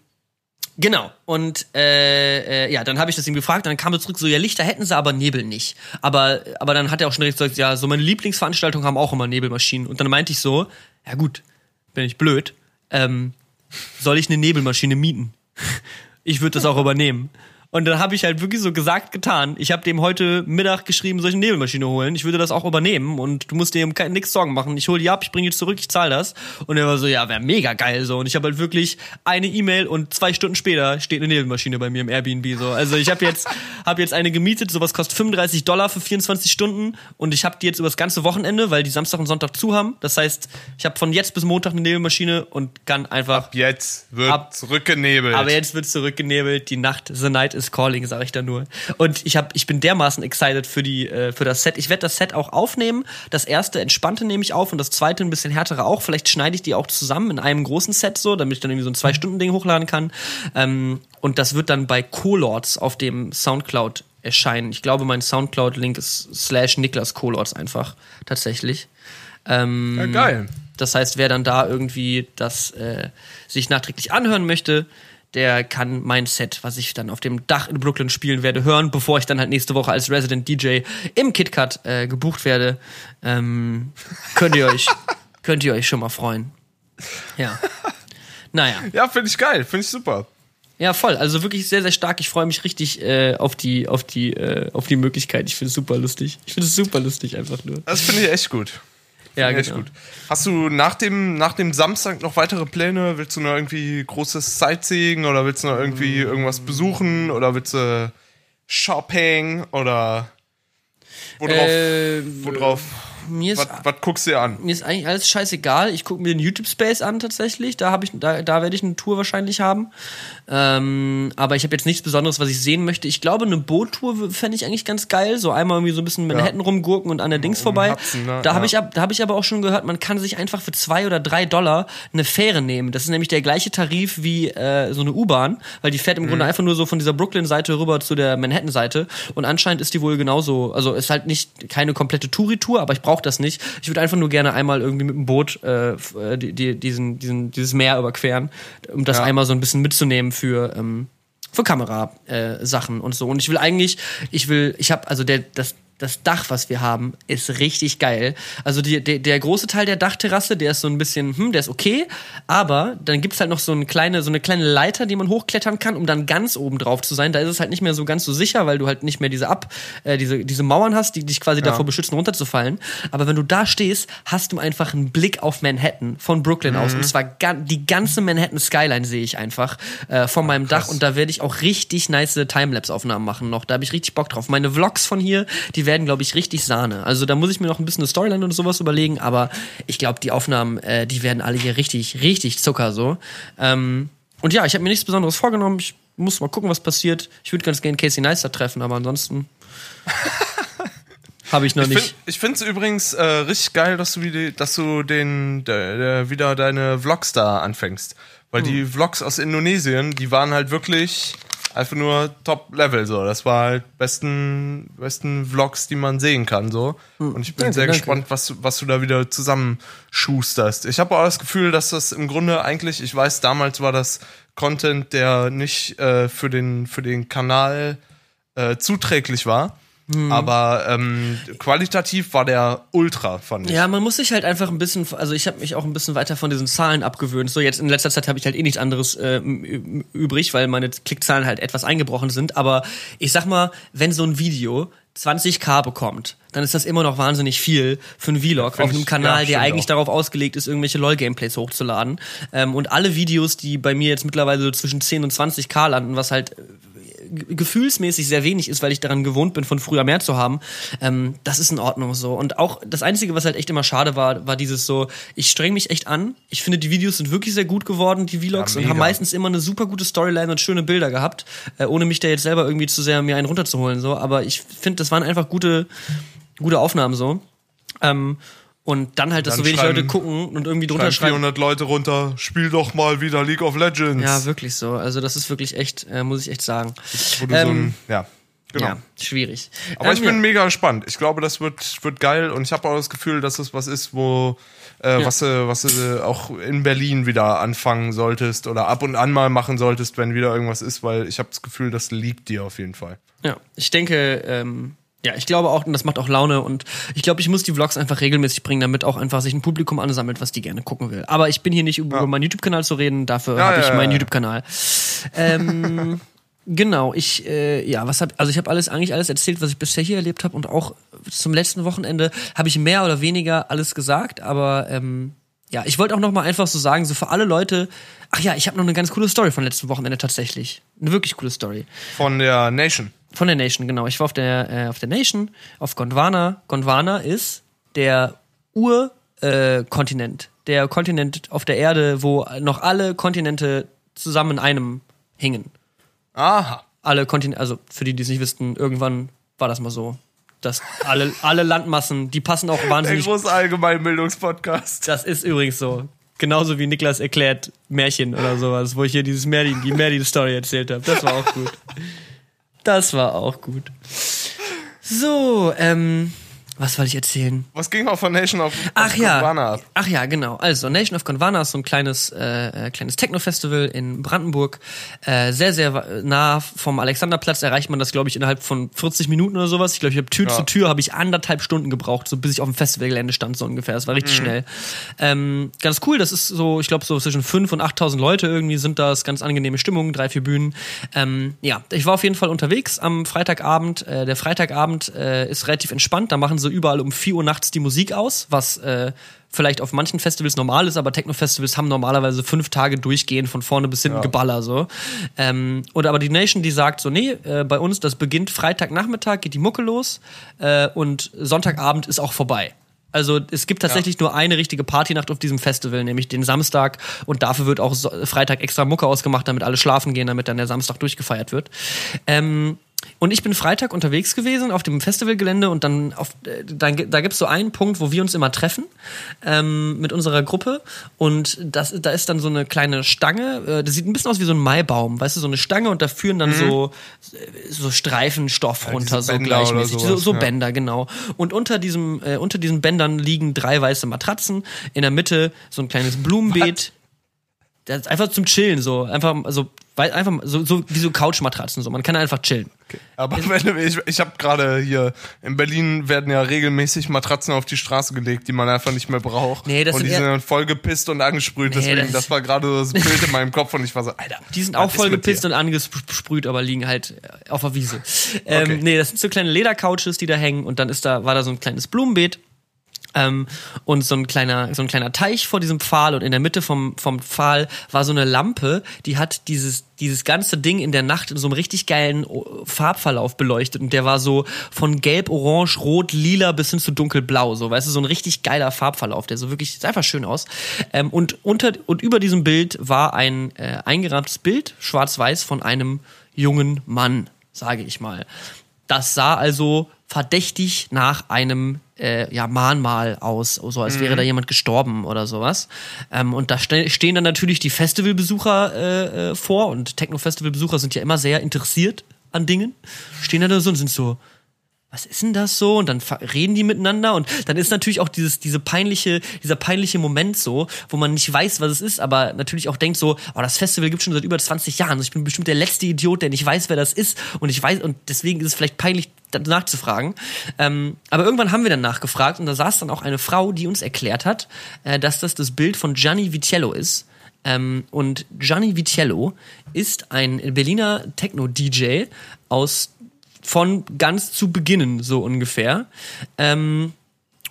Genau. Und äh, äh, ja, dann habe ich das ihm gefragt, dann kam er zurück, so ja, Lichter hätten sie, aber Nebel nicht. Aber, aber dann hat er auch schon direkt gesagt, ja, so meine Lieblingsveranstaltungen haben auch immer Nebelmaschinen. Und dann meinte ich so, ja gut, bin ich blöd. Ähm, soll ich eine Nebelmaschine mieten? <laughs> ich würde das auch übernehmen. Und dann habe ich halt wirklich so gesagt, getan. Ich habe dem heute Mittag geschrieben, eine Nebelmaschine holen? Ich würde das auch übernehmen und du musst dir nichts Sorgen machen. Ich hole die ab, ich bringe die zurück, ich zahle das. Und er war so, ja, wäre mega geil so. Und ich habe halt wirklich eine E-Mail und zwei Stunden später steht eine Nebelmaschine bei mir im Airbnb so. Also ich habe jetzt <laughs> hab jetzt eine gemietet, sowas kostet 35 Dollar für 24 Stunden und ich habe die jetzt über das ganze Wochenende, weil die Samstag und Sonntag zu haben. Das heißt, ich habe von jetzt bis Montag eine Nebelmaschine und kann einfach Ab jetzt wird Ab- zurückgenebelt. aber jetzt wird zurückgenebelt. Die Nacht, the night is calling, sage ich da nur. Und ich hab, ich bin dermaßen excited für die, äh, für das Set. Ich werde das Set auch aufnehmen. Das erste entspannte nehme ich auf und das zweite ein bisschen härtere auch. Vielleicht schneide ich die auch zusammen in einem großen Set so, damit ich dann irgendwie so ein zwei Stunden Ding hochladen kann. Ähm, und das wird dann bei Colords auf dem Soundcloud erscheinen. Ich glaube, mein Soundcloud-Link ist slash Niklas Colords einfach tatsächlich. Ähm, ja, geil. das heißt, wer dann da irgendwie das äh, sich nachträglich anhören möchte, der kann mein Set, was ich dann auf dem Dach in Brooklyn spielen werde, hören, bevor ich dann halt nächste Woche als Resident DJ im KitKat äh, gebucht werde. Ähm, könnt ihr euch <laughs> könnt ihr euch schon mal freuen. Ja. Naja. Ja, finde ich geil, finde ich super. Ja, voll. Also wirklich sehr, sehr stark. Ich freue mich richtig äh, auf die, auf die, äh, auf die Möglichkeit. Ich finde es super lustig. Ich finde es super lustig einfach nur. Das finde ich echt gut. Ja, ich genau. gut. Hast du nach dem, nach dem Samstag noch weitere Pläne? Willst du noch irgendwie großes Sightseeing oder willst du noch irgendwie irgendwas besuchen oder willst du Shopping oder worauf, Äh, worauf mir ist was, was guckst du dir an? mir ist eigentlich alles scheißegal. Ich gucke mir den YouTube Space an tatsächlich. Da habe ich, da, da werde ich eine Tour wahrscheinlich haben. Ähm, aber ich habe jetzt nichts Besonderes, was ich sehen möchte. Ich glaube, eine Boottour fände ich eigentlich ganz geil. So einmal irgendwie so ein bisschen Manhattan rumgurken und an der Dings vorbei. Hudson, ne? Da habe Ja. ich, ab- da habe ich aber auch schon gehört, man kann sich einfach für zwei oder drei Dollar eine Fähre nehmen. Das ist nämlich der gleiche Tarif wie äh, so eine U-Bahn, weil die fährt im Mhm. Grunde einfach nur so von dieser Brooklyn-Seite rüber zu der Manhattan-Seite. Und anscheinend ist die wohl genauso. Also ist halt nicht keine komplette Touri-Tour, aber ich brauche das nicht. Ich würde einfach nur gerne einmal irgendwie mit dem Boot äh, äh, die, die, diesen, diesen, dieses Meer überqueren, um das Ja. einmal so ein bisschen mitzunehmen für ähm, für Kamera äh, und so. Und ich will eigentlich, ich will, ich habe also der das das Dach, was wir haben, ist richtig geil. Also die, der, der große Teil der Dachterrasse, der ist so ein bisschen, hm, der ist okay, aber dann gibt's halt noch so eine kleine, so eine kleine Leiter, die man hochklettern kann, um dann ganz oben drauf zu sein. Da ist es halt nicht mehr so ganz so sicher, weil du halt nicht mehr diese ab, äh, diese, diese Mauern hast, die dich quasi davor beschützen, runterzufallen. Aber wenn du da stehst, hast du einfach einen Blick auf Manhattan von Brooklyn aus. Und zwar ga die ganze Manhattan Skyline sehe ich einfach äh, von meinem Dach und da werde ich auch richtig nice Timelapse-Aufnahmen machen noch. Da habe ich richtig Bock drauf. Meine Vlogs von hier, die werden, glaube ich, richtig Sahne. Also da muss ich mir noch ein bisschen eine Storyline und sowas überlegen, aber ich glaube, die Aufnahmen, äh, die werden alle hier richtig, richtig Zucker so. Ähm, und ja, ich habe mir nichts Besonderes vorgenommen. Ich muss mal gucken, was passiert. Ich würde ganz gerne Casey Neistat treffen, aber ansonsten <laughs> habe ich noch Ich nicht. find- Ich finde es übrigens äh, richtig geil, dass du, wieder, dass du den, der, der, wieder deine Vlogs da anfängst. Weil Hm. die Vlogs aus Indonesien, die waren halt wirklich einfach nur Top-Level so. Das war halt besten, besten Vlogs, die man sehen kann so. Und ich bin Hm. Danke, sehr danke. gespannt, was, du- was du da wieder zusammenschusterst. Ich habe auch das Gefühl, dass das im Grunde eigentlich, ich weiß, damals war das Content, der nicht äh, für, den, für den Kanal äh, zuträglich war. Hm. Aber ähm, qualitativ war der ultra, fand ich. Ja, man muss sich halt einfach ein bisschen, also ich habe mich auch ein bisschen weiter von diesen Zahlen abgewöhnt. So jetzt in letzter Zeit habe ich halt eh nichts anderes äh, übrig, weil meine Klickzahlen halt etwas eingebrochen sind. Aber ich sag mal, wenn so ein Video 20k bekommt, dann ist das immer noch wahnsinnig viel für einen Vlog find auf einem ich- Kanal, ja, der eigentlich auch. darauf ausgelegt ist, irgendwelche LOL-Gameplays hochzuladen. Ähm, und alle Videos, die bei mir jetzt mittlerweile so zwischen 10 und 20k landen, was halt gefühlsmäßig sehr wenig ist, weil ich daran gewohnt bin, von früher mehr zu haben, ähm, das ist in Ordnung so. Und auch das Einzige, was halt echt immer schade war, war dieses so, ich streng mich echt an. Ich finde, die Videos sind wirklich sehr gut geworden, die Vlogs, Ja, und haben meistens immer eine super gute Storyline und schöne Bilder gehabt, äh, ohne mich da jetzt selber irgendwie zu sehr mir einen runterzuholen. so. Aber ich finde, das waren einfach gute, gute Aufnahmen so. Ähm, und dann halt, dass Dann so wenig Leute gucken und irgendwie drunter Schreiben schreiben. 400 Leute runter, spiel doch mal wieder League of Legends. Ja, wirklich so. Also das ist wirklich echt, äh, muss ich echt sagen. Wo du so Ähm, ein, ja, genau. Ja, schwierig. Aber Ähm, ich bin ja. mega gespannt. Ich glaube, das wird, wird geil und ich habe auch das Gefühl, dass es was ist, wo äh, was, du, was du auch in Berlin wieder anfangen solltest oder ab und an mal machen solltest, wenn wieder irgendwas ist, weil ich habe das Gefühl, das liegt dir auf jeden Fall. Ja, ich denke, ähm, ja, ich glaube auch, und das macht auch Laune und ich glaube, ich muss die Vlogs einfach regelmäßig bringen, damit auch einfach sich ein Publikum ansammelt, was die gerne gucken will. Aber ich bin hier nicht, um über meinen YouTube-Kanal zu reden, dafür Ja, habe ich ja, meinen ja. YouTube-Kanal. Ähm, <laughs> Genau, ich äh, ja, was hab also ich habe alles eigentlich alles erzählt, was ich bisher hier erlebt habe und auch zum letzten Wochenende habe ich mehr oder weniger alles gesagt, aber ähm, ja, ich wollte auch noch mal einfach so sagen, so für alle Leute, ach ja, ich habe noch eine ganz coole Story von letzten Wochenende tatsächlich, eine wirklich coole Story Von der Nation. Von der Nation, genau. Ich war auf der äh, auf der Nation auf Gondwana. Gondwana ist der Urkontinent, äh, der Kontinent auf der Erde, wo noch alle Kontinente zusammen in einem hingen Aha. alle Kontinente, also für die, die es nicht wüssten, irgendwann war das mal so, dass alle, alle Landmassen, die passen auch Der wahnsinnig. große Allgemeinbildungspodcast. Das ist übrigens so. Genauso wie Niklas erklärt Märchen oder sowas, wo ich hier dieses Merlin, die Merlin-Story erzählt habe. Das war auch gut. Das war auch gut. So, ähm, was wollte ich erzählen? Was ging auf von Nation auf, Ach ja. Gondwana ab? Ach ja, genau. Also Nation of Gondwana ist so ein kleines, äh, äh, kleines Techno-Festival in Brandenburg. Äh, sehr, sehr nah vom Alexanderplatz erreicht man das, glaube ich, innerhalb von 40 Minuten oder sowas. Ich glaube, ich habe Tür Ja. zu Tür habe ich anderthalb Stunden gebraucht, so bis ich auf dem Festivalgelände stand, so ungefähr. Das war richtig schnell. Ähm, ganz cool. Das ist so, ich glaube, so zwischen 5.000 und 8.000 Leute irgendwie sind das. Ganz angenehme Stimmung, drei, vier Bühnen. Ähm, ja, ich war auf jeden Fall unterwegs am Freitagabend. Äh, der Freitagabend äh, ist relativ entspannt. Da machen sie überall um 4 Uhr nachts die Musik aus, was äh, vielleicht auf manchen Festivals normal ist, aber Techno-Festivals haben normalerweise fünf Tage durchgehend von vorne bis hinten Ja. Geballer so. Ähm, oder aber die Nation, die sagt so, nee, äh, bei uns, das beginnt Freitagnachmittag, geht die Mucke los äh, und Sonntagabend ist auch vorbei. Also es gibt tatsächlich nur eine richtige Partynacht auf diesem Festival, nämlich den Samstag und dafür wird auch Freitag extra Mucke ausgemacht, damit alle schlafen gehen, damit dann der Samstag durchgefeiert wird. Ähm, und ich bin Freitag unterwegs gewesen auf dem Festivalgelände und dann auf, äh, dann, da gibt's so einen Punkt, wo wir uns immer treffen ähm, mit unserer Gruppe und das, da ist dann so eine kleine Stange, äh, das sieht ein bisschen aus wie so ein Maibaum, weißt du, so eine Stange und da führen dann so, äh, so Streifenstoff runter, so Bänder gleichmäßig, so, sowas, so ja. Bänder, genau. Und unter diesem, äh, unter diesen Bändern liegen drei weiße Matratzen, in der Mitte so ein kleines Blumenbeet. Das einfach zum Chillen so, einfach so, weil einfach so, so wie so Couchmatratzen so. Man kann einfach chillen. Aber <laughs> wenn, ich, ich habe gerade hier in Berlin werden ja regelmäßig Matratzen auf die Straße gelegt, die man einfach nicht mehr braucht. Nee, das und die sind dann voll gepisst und angesprüht. Deswegen, das- das, war gerade so das Bild in meinem Kopf und ich war so, Alter. Die sind auch voll gepisst und angesprüht, aber liegen halt äh, auf der Wiese. Ähm, Okay. Nee, das sind so kleine Ledercouches, die da hängen und dann ist da, war da so ein kleines Blumenbeet. Ähm, und so ein kleiner, so ein kleiner Teich vor diesem Pfahl und in der Mitte vom, vom Pfahl war so eine Lampe, die hat dieses, dieses ganze Ding in der Nacht in so einem richtig geilen oh, Farbverlauf beleuchtet und der war so von gelb, orange, rot, lila bis hin zu dunkelblau, so, weißt du, so ein richtig geiler Farbverlauf, der so wirklich, sah einfach schön aus. Ähm, und unter, und über diesem Bild war ein äh, eingerahmtes Bild, schwarz-weiß, von einem jungen Mann, sage ich mal. Das sah also verdächtig nach einem äh, ja, Mahnmal aus, so als wäre da jemand gestorben oder sowas. Ähm, und da ste stehen dann natürlich die Festivalbesucher äh, äh, vor und Techno-Festivalbesucher sind ja immer sehr interessiert an Dingen. Stehen da so und sind so, was ist denn das so? Und dann reden die miteinander und dann ist natürlich auch dieses, diese peinliche, dieser peinliche Moment so, wo man nicht weiß, was es ist, aber natürlich auch denkt so, oh, das Festival gibt schon seit über 20 Jahren. Also ich bin bestimmt der letzte Idiot, der nicht weiß, wer das ist. Und ich weiß, und deswegen ist es vielleicht peinlich, nachzufragen. Ähm, aber irgendwann haben wir dann nachgefragt und da saß dann auch eine Frau, die uns erklärt hat, äh, dass das das Bild von Gianni Vitiello ist. Ähm, und Gianni Vitiello ist ein Berliner Techno-DJ aus von ganz zu beginnen, so ungefähr. Ähm,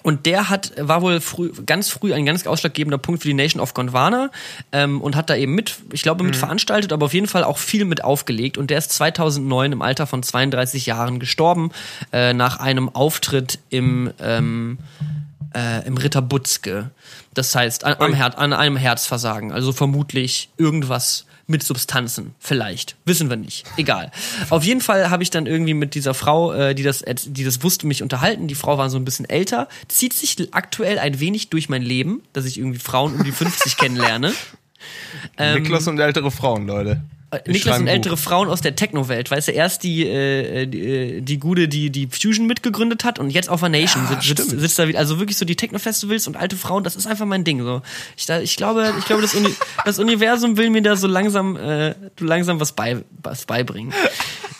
und der hat, war wohl früh, ganz früh ein ganz ausschlaggebender Punkt für die Nation of Gondwana ähm, und hat da eben mit, ich glaube, mit veranstaltet, aber auf jeden Fall auch viel mit aufgelegt. Und der ist 2009 im Alter von 32 Jahren gestorben, äh, nach einem Auftritt im, ähm, äh, im Ritter Butzke. Das heißt, an, am. Her an einem Herzversagen. Also vermutlich irgendwas mit Substanzen. Vielleicht. Wissen wir nicht. Egal. Auf jeden Fall habe ich dann irgendwie mit dieser Frau, äh, die, das, die das wusste, mich unterhalten. Die Frau war so ein bisschen älter. Zieht sich aktuell ein wenig durch mein Leben, dass ich irgendwie Frauen um die 50 kennenlerne. <laughs> Niklas und ältere Frauen, Leute. Äh, Niklas und ältere. Frauen aus der Techno-Welt. Weißt du, erst die, äh, die, äh, die Gude, die die Fusion mitgegründet hat und jetzt auf der Nation Ja, sitzt, sitzt, sitzt da wieder. Also wirklich so die Techno-Festivals und alte Frauen, das ist einfach mein Ding. So. Ich, da, ich glaube, ich glaube das, Uni <laughs> das Universum will mir da so langsam, äh, so langsam was, bei, was beibringen.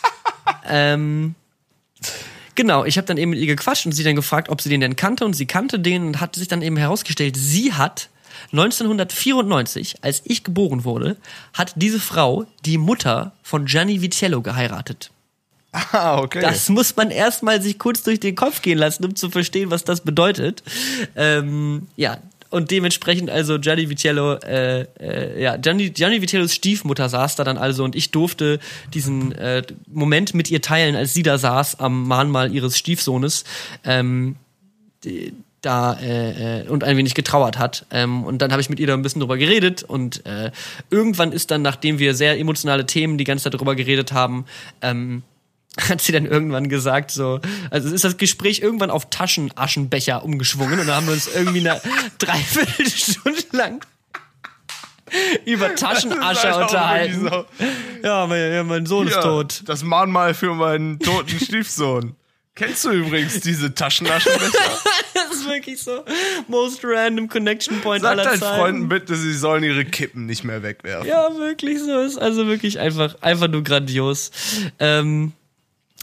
<laughs> ähm, Genau, ich habe dann eben mit ihr gequatscht und sie dann gefragt, ob sie den denn kannte und sie kannte den und hat sich dann eben herausgestellt, sie hat 1994, als ich geboren wurde, hat diese Frau die Mutter von Gianni Vitello geheiratet. Ah, okay. Das muss man erstmal sich kurz durch den Kopf gehen lassen, um zu verstehen, was das bedeutet. Ähm, ja, und dementsprechend also Gianni Vitello, äh, äh, ja, Gianni, Gianni Vitellos Stiefmutter saß da dann also und ich durfte diesen äh, Moment mit ihr teilen, als sie da saß am Mahnmal ihres Stiefsohnes. Ähm, da äh, äh, und ein wenig getrauert hat. Ähm, und dann habe ich mit ihr da ein bisschen drüber geredet und äh, irgendwann ist dann, nachdem wir sehr emotionale Themen die ganze Zeit drüber geredet haben, ähm, <laughs> hat sie dann irgendwann gesagt, so, also ist das Gespräch irgendwann auf Taschenaschenbecher umgeschwungen und da haben wir uns irgendwie eine <laughs> Dreiviertelstunde lang über Taschenasche halt unterhalten. wirklich Ja, mein, ja, mein Sohn so, ist ja, tot. Das Mahnmal für meinen toten <laughs> Stiefsohn. Kennst du übrigens diese Taschenaschenbecher? Das ist wirklich so most random connection point Sag aller deinen Zeiten. Freunden bitte, sie sollen ihre Kippen nicht mehr wegwerfen. Ja, wirklich so. Ist also wirklich einfach, einfach nur grandios. Ähm,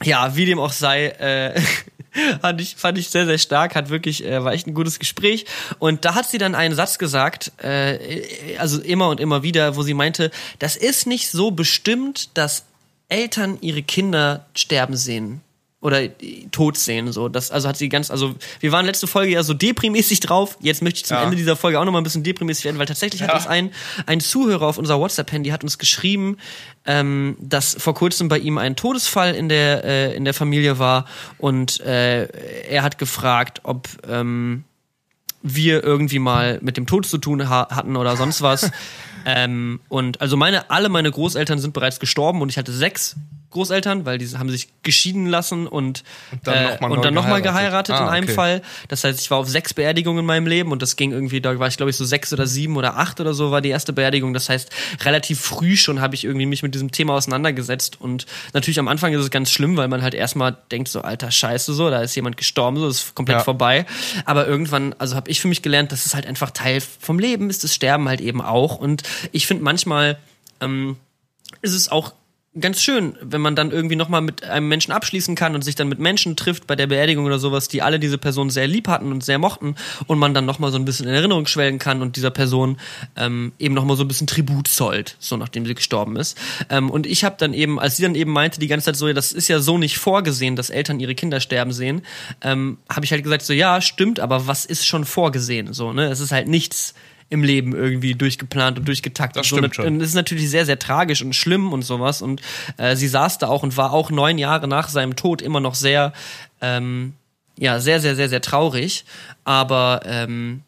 ja, wie dem auch sei, äh, <laughs> fand ich, fand ich sehr, sehr stark, hat wirklich, äh, war echt ein gutes Gespräch. Und da hat sie dann einen Satz gesagt, äh, also immer und immer wieder, wo sie meinte, das ist nicht so bestimmt, dass Eltern ihre Kinder sterben sehen oder tot sehen so das also hat sie ganz also wir waren letzte Folge ja so deprimäßig drauf jetzt möchte ich zum Ja. Ende dieser Folge auch noch mal ein bisschen deprimäßig werden weil tatsächlich hat Ja. uns ein ein Zuhörer auf unser WhatsApp Handy hat uns geschrieben ähm, dass vor kurzem bei ihm ein Todesfall in der äh, in der Familie war und äh, er hat gefragt ob ähm, wir irgendwie mal mit dem Tod zu tun ha hatten oder sonst was. <laughs> ähm, und also meine, alle meine Großeltern sind bereits gestorben und ich hatte sechs Großeltern, weil die haben sich geschieden lassen und, Und dann noch mal und neu dann nochmal geheiratet. geheiratet in Ah, einem okay. Fall. Das heißt, ich war auf sechs Beerdigungen in meinem Leben und das ging irgendwie, da war ich glaube ich so sechs oder sieben oder acht oder so war die erste Beerdigung. Das heißt, relativ früh schon habe ich irgendwie mich mit diesem Thema auseinandergesetzt und natürlich am Anfang ist es ganz schlimm, weil man halt erstmal denkt so, alter Scheiße so, da ist jemand gestorben, so, das ist komplett Ja. vorbei. Aber irgendwann, also habe ich für mich gelernt, das ist halt einfach Teil vom Leben, ist das Sterben halt eben auch. Und ich finde manchmal ähm, ist es auch ganz schön, wenn man dann irgendwie nochmal mit einem Menschen abschließen kann und sich dann mit Menschen trifft bei der Beerdigung oder sowas, die alle diese Person sehr lieb hatten und sehr mochten und man dann nochmal so ein bisschen in Erinnerung schwelgen kann und dieser Person ähm, eben nochmal so ein bisschen Tribut zollt, so nachdem sie gestorben ist. Ähm, und ich habe dann eben, als sie dann eben meinte die ganze Zeit so, ja, das ist ja so nicht vorgesehen, dass Eltern ihre Kinder sterben sehen, ähm, habe ich halt gesagt so, ja, stimmt, aber was ist schon vorgesehen? So, ne? Es ist halt nichts im Leben irgendwie durchgeplant und durchgetaktet. Das so, stimmt schon. Und das ist natürlich sehr, sehr tragisch und schlimm und sowas. Und äh, sie saß da auch und war auch neun Jahre nach seinem Tod immer noch sehr, ähm, ja, sehr, sehr, sehr, sehr traurig. Aber ähm,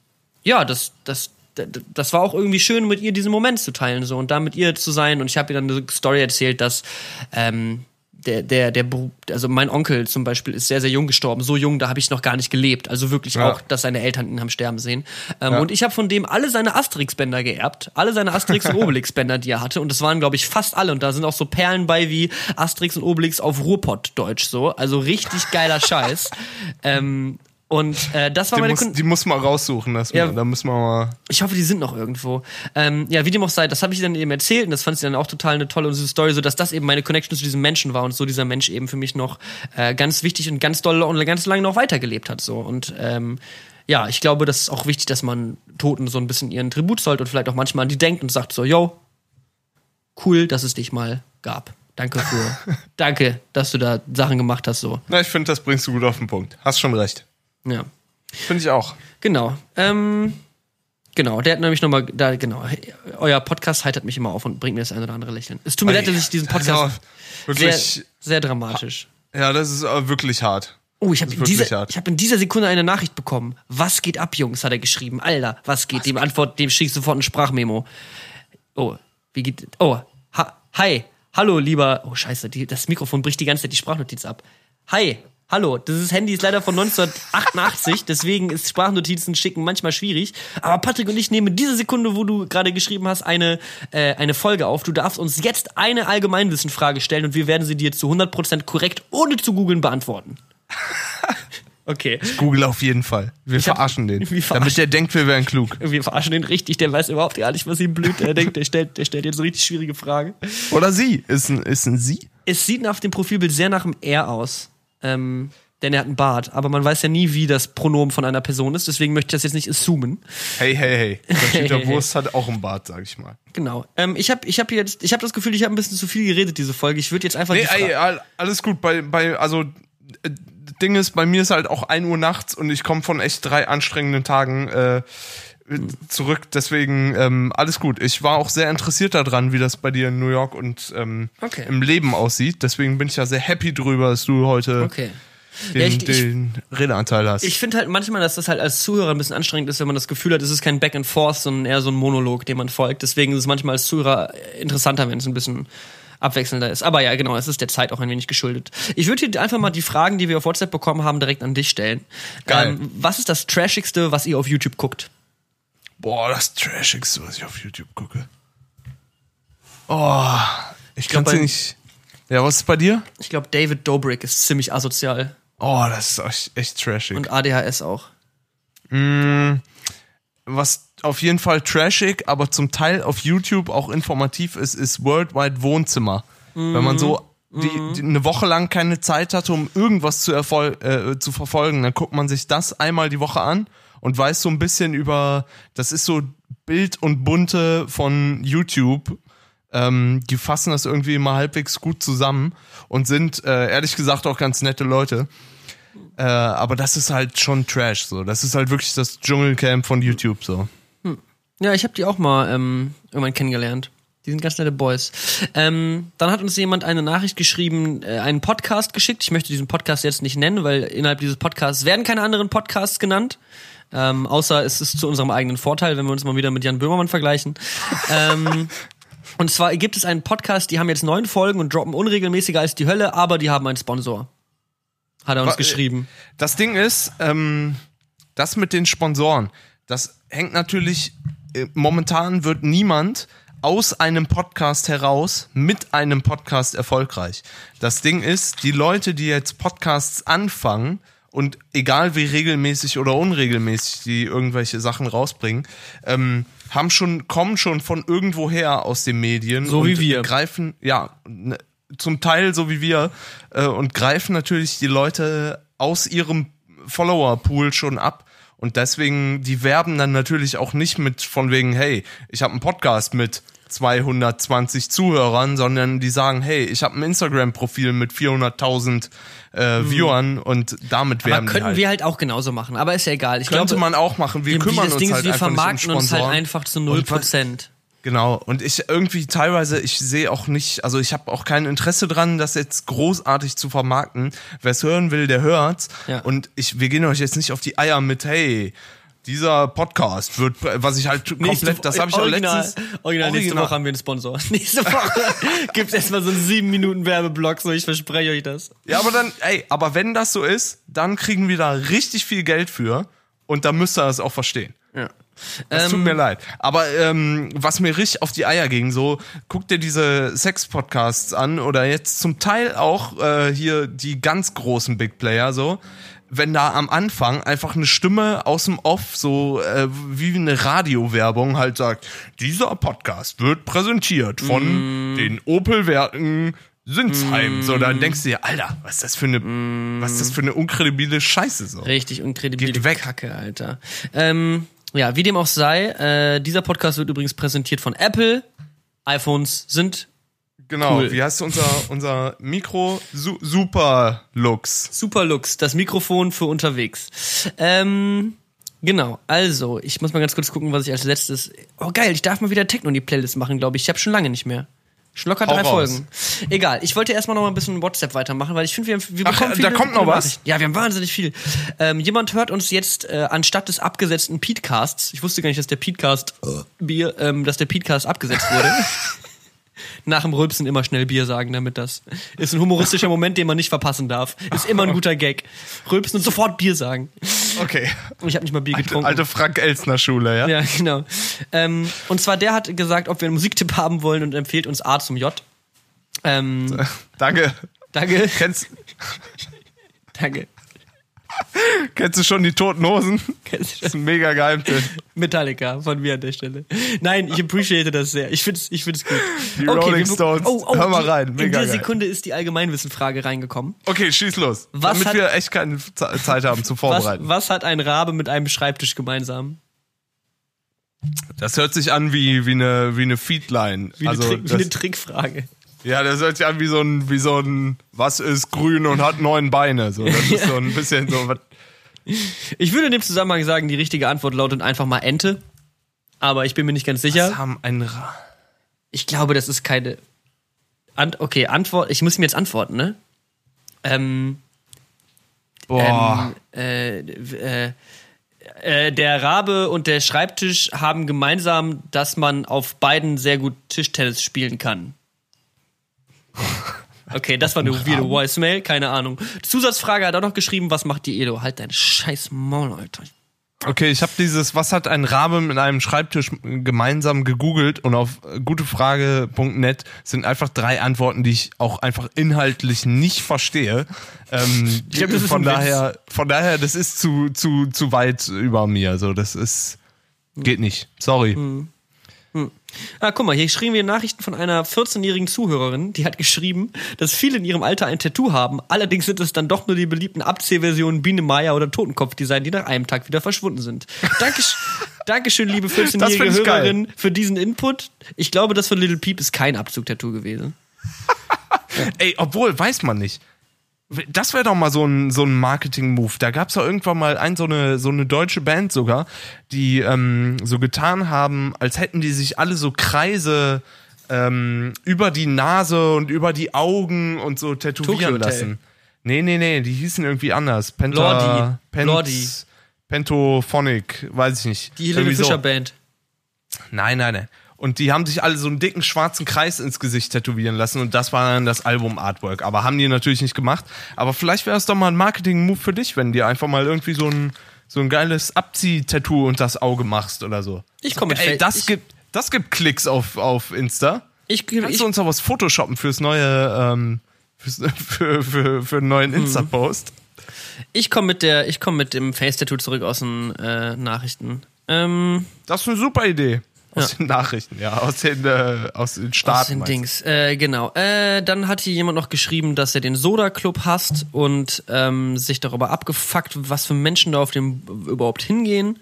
ja, das, das, das war auch irgendwie schön, mit ihr diesen Moment zu teilen so und da mit ihr zu sein. Und ich habe ihr dann eine Story erzählt, dass ähm, der, der, der, also mein Onkel zum Beispiel ist sehr, sehr jung gestorben. So jung, da habe ich noch gar nicht gelebt. Also wirklich Ja. auch, dass seine Eltern ihn haben sterben sehen. Ähm, Ja. Und ich habe von dem alle seine Asterix-Bänder geerbt. Alle seine Asterix- und <laughs> Obelix-Bänder, die er hatte. Und das waren, glaube ich, fast alle. Und da sind auch so Perlen bei wie Asterix und Obelix auf Ruhrpott-Deutsch so. Also richtig geiler Scheiß. <laughs> Ähm, und äh, das war Die meine muss, Kun die muss man raussuchen. Das, Ja. Da müssen wir mal. ich hoffe, die sind noch irgendwo. Ähm, ja, wie dem auch sei, das habe ich dann eben erzählt und das fand sie dann auch total eine tolle süße Story, so dass das eben meine Connection zu diesem Menschen war und so dieser Mensch eben für mich noch äh, ganz wichtig und ganz doll und ganz lange noch weitergelebt hat so und ähm, ja, ich glaube, das ist auch wichtig, dass man Toten so ein bisschen ihren Tribut zollt und vielleicht auch manchmal an die denkt und sagt so, yo, cool, dass es dich mal gab. Danke für, <laughs> danke, dass du da Sachen gemacht hast so. Na, ich finde, das bringst du gut auf den Punkt. Hast schon recht. Ja. Finde ich auch. Genau. Ähm, genau, der hat nämlich nochmal, da, genau, euer Podcast heitert mich immer auf und bringt mir das ein oder andere Lächeln. Es tut mir leid, dass ich diesen Podcast wirklich. sehr, sehr dramatisch. ja, das ist äh, wirklich hart. Oh, ich habe in, dieser- ich hab in dieser Sekunde eine Nachricht bekommen. Was geht ab, Jungs, hat er geschrieben. Alter, was geht? dem Antwort, dem schicke ich sofort ein Sprachmemo. Oh, wie geht. Oh, ha, hi, hallo, lieber. Oh, scheiße, die, das Mikrofon bricht die ganze Zeit die Sprachnotiz ab. Hi, hallo, dieses Handy ist leider von 1988, deswegen ist Sprachnotizen schicken manchmal schwierig. Aber Patrick und ich nehmen diese Sekunde, wo du gerade geschrieben hast, eine, äh, eine Folge auf. Du darfst uns jetzt eine Allgemeinwissenfrage stellen und wir werden sie dir zu 100% korrekt, ohne zu googeln, beantworten. <laughs> Okay. Google auf jeden Fall. Wir hab- verarschen den. <laughs> Wir verarschen- Damit der denkt, wir wären klug. Wir verarschen den richtig, der weiß überhaupt gar nicht, was ihm blüht. Er denkt, der stellt, der stellt jetzt so richtig schwierige Fragen. Oder sie. Ist ein, ist ein sie? Es sieht auf dem Profilbild sehr nach einem R aus. Ähm, denn er hat einen Bart. Aber man weiß ja nie, wie das Pronomen von einer Person ist, deswegen möchte ich das jetzt nicht assumen. Hey, hey, hey. Der Dieter <laughs> Wurst hat auch einen Bart, sag ich mal. Genau. Ähm, ich habe ich hab jetzt, ich habe das Gefühl, ich habe ein bisschen zu viel geredet, diese Folge. Ich würde jetzt einfach Nee, ey, all- alles gut. Bei, bei, also, äh, Ding ist, bei mir ist halt auch 1 Uhr nachts und ich komme von echt drei anstrengenden Tagen äh, zurück. Deswegen ähm, alles gut. Ich war auch sehr interessiert daran, wie das bei dir in New York und ähm, Okay. im Leben aussieht. Deswegen bin ich ja sehr happy drüber, dass du heute Okay. den, Ja, ich- ich- den Redeanteil hast. Ich finde halt manchmal, dass das halt als Zuhörer ein bisschen anstrengend ist, wenn man das Gefühl hat, es ist kein Back and Forth, sondern eher so ein Monolog, dem man folgt. Deswegen ist es manchmal als Zuhörer interessanter, wenn es ein bisschen abwechselnder ist. Aber ja, genau, es ist der Zeit auch ein wenig geschuldet. Ich würde dir einfach mal die Fragen, die wir auf WhatsApp bekommen haben, direkt an dich stellen. Geil. Ähm, was ist das Trashigste, was ihr auf YouTube guckt? Boah, das Trashigste, was ich auf YouTube gucke. Oh, ich glaub, kann bei- nicht. Ja, was ist bei dir? Ich glaube, David Dobrik ist ziemlich asozial. Oh, das ist echt, trashig. Und ADHS auch. was auf jeden Fall trashig, aber zum Teil auf YouTube auch informativ ist, ist Worldwide Wohnzimmer. Wenn man so die, die eine Woche lang keine Zeit hatte, um irgendwas zu, äh, zu verfolgen, dann guckt man sich das einmal die Woche an und weiß so ein bisschen über, das ist so Bild und Bunte von YouTube. Ähm, die fassen das irgendwie immer halbwegs gut zusammen und sind äh, ehrlich gesagt auch ganz nette Leute. Äh, aber das ist halt schon Trash so. Das ist halt wirklich das Dschungelcamp von YouTube so. Ja, ich habe die auch mal ähm, irgendwann kennengelernt. Die sind ganz nette Boys. Ähm, dann hat uns jemand eine Nachricht geschrieben, äh, einen Podcast geschickt. Ich möchte diesen Podcast jetzt nicht nennen, weil innerhalb dieses Podcasts werden keine anderen Podcasts genannt. Ähm, außer es ist zu unserem eigenen Vorteil, wenn wir uns mal wieder mit Jan Böhmermann vergleichen. ähm, <laughs> und zwar gibt es einen Podcast, die haben jetzt neun Folgen und droppen unregelmäßiger als die Hölle, aber die haben einen Sponsor. Hat er uns Wa- geschrieben. Das Ding ist, ähm, das mit den Sponsoren, das hängt natürlich, äh, momentan wird niemand aus einem Podcast heraus mit einem Podcast erfolgreich. Das Ding ist, die Leute, die jetzt Podcasts anfangen und egal wie regelmäßig oder unregelmäßig die irgendwelche Sachen rausbringen, ähm, haben schon, kommen schon von irgendwoher aus den Medien. So wie wir. Greifen, ja, ne, zum Teil so wie wir äh, und greifen natürlich die Leute aus ihrem Follower-Pool schon ab. Und deswegen, die werben dann natürlich auch nicht mit von wegen, hey, ich habe einen Podcast mit 220 Zuhörern, sondern die sagen, hey, ich habe ein Instagram-Profil mit 400.000 äh, Viewern und damit die könnten halt. wir halt auch genauso machen. Aber ist ja egal. Ich Könnte glaube, man auch machen. Wir wir, kümmern uns Ding ist, halt wir einfach nicht um vermarkten uns halt einfach zu Und 0%. Genau. Und ich irgendwie teilweise, ich sehe auch nicht, also ich habe auch kein Interesse dran, das jetzt großartig zu vermarkten. Wer es hören will, der hört's. Ja. Und ich, wir gehen euch jetzt nicht auf die Eier mit, hey, dieser Podcast wird, was ich halt komplett, das habe ich auch letztens. Original, nächste Original. Woche haben wir einen Sponsor. <laughs> Nächste Woche <laughs> gibt's erstmal so einen 7 Minuten Werbeblock, so ich verspreche euch das. Ja, aber dann, ey, aber wenn das so ist, dann kriegen wir da richtig viel Geld für und dann müsst ihr das auch verstehen. Ja. Das tut Ähm, mir leid. Aber ähm, was mir richtig auf die Eier ging, so, guck dir diese Sex-Podcasts an oder jetzt zum Teil auch äh, hier die ganz großen Big Player, so. Wenn da am Anfang einfach eine Stimme aus dem Off, so äh, wie eine Radiowerbung, halt sagt, dieser Podcast wird präsentiert von den Opel-Werken Sinsheim. So, dann denkst du dir, Alter, was ist das für eine, was ist das für eine unkredibile Scheiße so. Richtig unkredibile Geht weg. Kacke, Alter. Ähm, ja, wie dem auch sei, äh, dieser Podcast wird übrigens präsentiert von Apple. iPhones sind Genau, Cool. wie heißt unser, unser Mikro? Su Super Lux. Super Lux, das Mikrofon für unterwegs. Ähm, genau, also, ich muss mal ganz kurz gucken, was ich als letztes. Oh geil, ich darf mal wieder Techno in die Playlist machen, glaube ich. Ich habe schon lange nicht mehr. Schon locker Hau drei raus. Folgen. Egal, ich wollte erstmal noch mal ein bisschen WhatsApp weitermachen, weil ich finde, wir, haben- wir Ach, bekommen da viele kommt noch was? Ja, wir haben wahnsinnig viel. Ähm, jemand hört uns jetzt äh, anstatt des abgesetzten Peatcasts. Ich wusste gar nicht, dass der Peatcast Bier, ähm, dass der Peatcast abgesetzt wurde. <laughs> Nach dem Rülpsen immer schnell Bier sagen, damit das ist ein humoristischer Moment, den man nicht verpassen darf. Ist immer ein guter Gag. Rülpsen und sofort Bier sagen. Okay. Ich habe nicht mal Bier Alte, getrunken. alte Frank Elsner Schule, ja? Ja, genau. Ähm, und zwar der hat gesagt, ob wir einen Musiktipp haben wollen und empfiehlt uns A zum J. Ähm, Danke. danke, Kennst, danke. <laughs> Kennst du schon die Toten Hosen? Kennst du Das ist ein mega Geheimtipp. Metallica von mir an der Stelle. Nein, ich appreciate das sehr. Ich find's, ich find's gut. Die Rolling wir- Stones. Oh, Hör mal rein, In mega der geil. Sekunde ist die Allgemeinwissenfrage reingekommen. Okay, schieß los. Was damit hat- wir echt keine Ze- Zeit haben Was, Vorbereiten. was hat ein Rabe mit einem Schreibtisch gemeinsam? Das hört sich an wie, wie eine, wie eine Feedline. Wie eine, also, Trick, wie eine Trickfrage. Ja, das hört sich an wie so ein, wie so ein, was ist grün und hat neun Beine. So, das ist <laughs> so ein bisschen so, was, Ich würde in dem Zusammenhang sagen, die richtige Antwort lautet einfach mal Ente. Aber ich bin mir nicht ganz sicher. was haben ein Ra Ich glaube, das ist keine. Ant okay, Antwort. Ich muss mir jetzt antworten, ne? Ähm, Boah. ähm, äh, äh, äh, der Rabe und der Schreibtisch haben gemeinsam, dass man auf beiden sehr gut Tischtennis spielen kann. <laughs> Okay, das war eine weirde Voicemail, keine Ahnung. Zusatzfrage hat auch noch geschrieben, was macht die Edo? Halt dein scheiß Maul, Alter. Okay, ich habe dieses, was hat ein Rabe mit einem Schreibtisch gemeinsam gegoogelt und auf gutefrage.net sind einfach drei Antworten, die ich auch einfach inhaltlich nicht verstehe. Ähm, Ich glaub, das ist von Witz. daher, von daher, das ist zu zu zu weit über mir. So, das ist geht nicht. Sorry. Hm. Ah, guck mal, hier schrieben wir Nachrichten von einer 14-jährigen Zuhörerin, die hat geschrieben, dass viele in ihrem Alter ein Tattoo haben. Allerdings sind es dann doch nur die beliebten Abziehversionen Biene Maya oder Totenkopfdesign, die nach einem Tag wieder verschwunden sind. Dankesch <laughs> Dankeschön, liebe Das 14-jährige find ich geil. Hörerin, für diesen Input. Ich glaube, das von Little Peep ist kein Abzug-Tattoo gewesen. <laughs> Ey, obwohl weiß man nicht. Das wäre doch mal so ein, so ein Marketing-Move. Da gab's doch irgendwann mal ein, so, eine, so eine deutsche Band sogar, die ähm, so getan haben, als hätten die sich alle so Kreise ähm, über die Nase und über die Augen und so Tokyo tätowieren Hotel. lassen. Nee, nee, nee, die hießen irgendwie anders. Penta, Lordi. Lordi. Pentophonic, weiß ich nicht. Die Helene Irgendwie so. Fischer Band. Nein, nein, nein. Und die haben sich alle so einen dicken schwarzen Kreis ins Gesicht tätowieren lassen und das war dann das Album-Artwork. Aber haben die natürlich nicht gemacht. Aber vielleicht wäre es doch mal ein Marketing-Move für dich, wenn dir einfach mal irgendwie so ein, so ein geiles Abzieh-Tattoo unter das Auge machst oder so. Ich komme mit Ey, das ich- gibt, das gibt Klicks auf, auf Insta. Ich, Kannst ich, du uns auch was Photoshoppen fürs neue, ähm, fürs, <laughs> für, für, für einen neuen Mhm. Insta-Post? ich komme mit der, ich komme mit dem Face-Tattoo zurück aus den äh, Nachrichten. Ähm, Das ist eine super Idee. Aus den Nachrichten, ja, aus den, äh, aus den Staaten. Aus den? Dings, äh, genau. Äh, dann hat hier jemand noch geschrieben, dass er den Soda Club hasst und ähm, sich darüber abgefuckt, was für Menschen da auf dem überhaupt hingehen.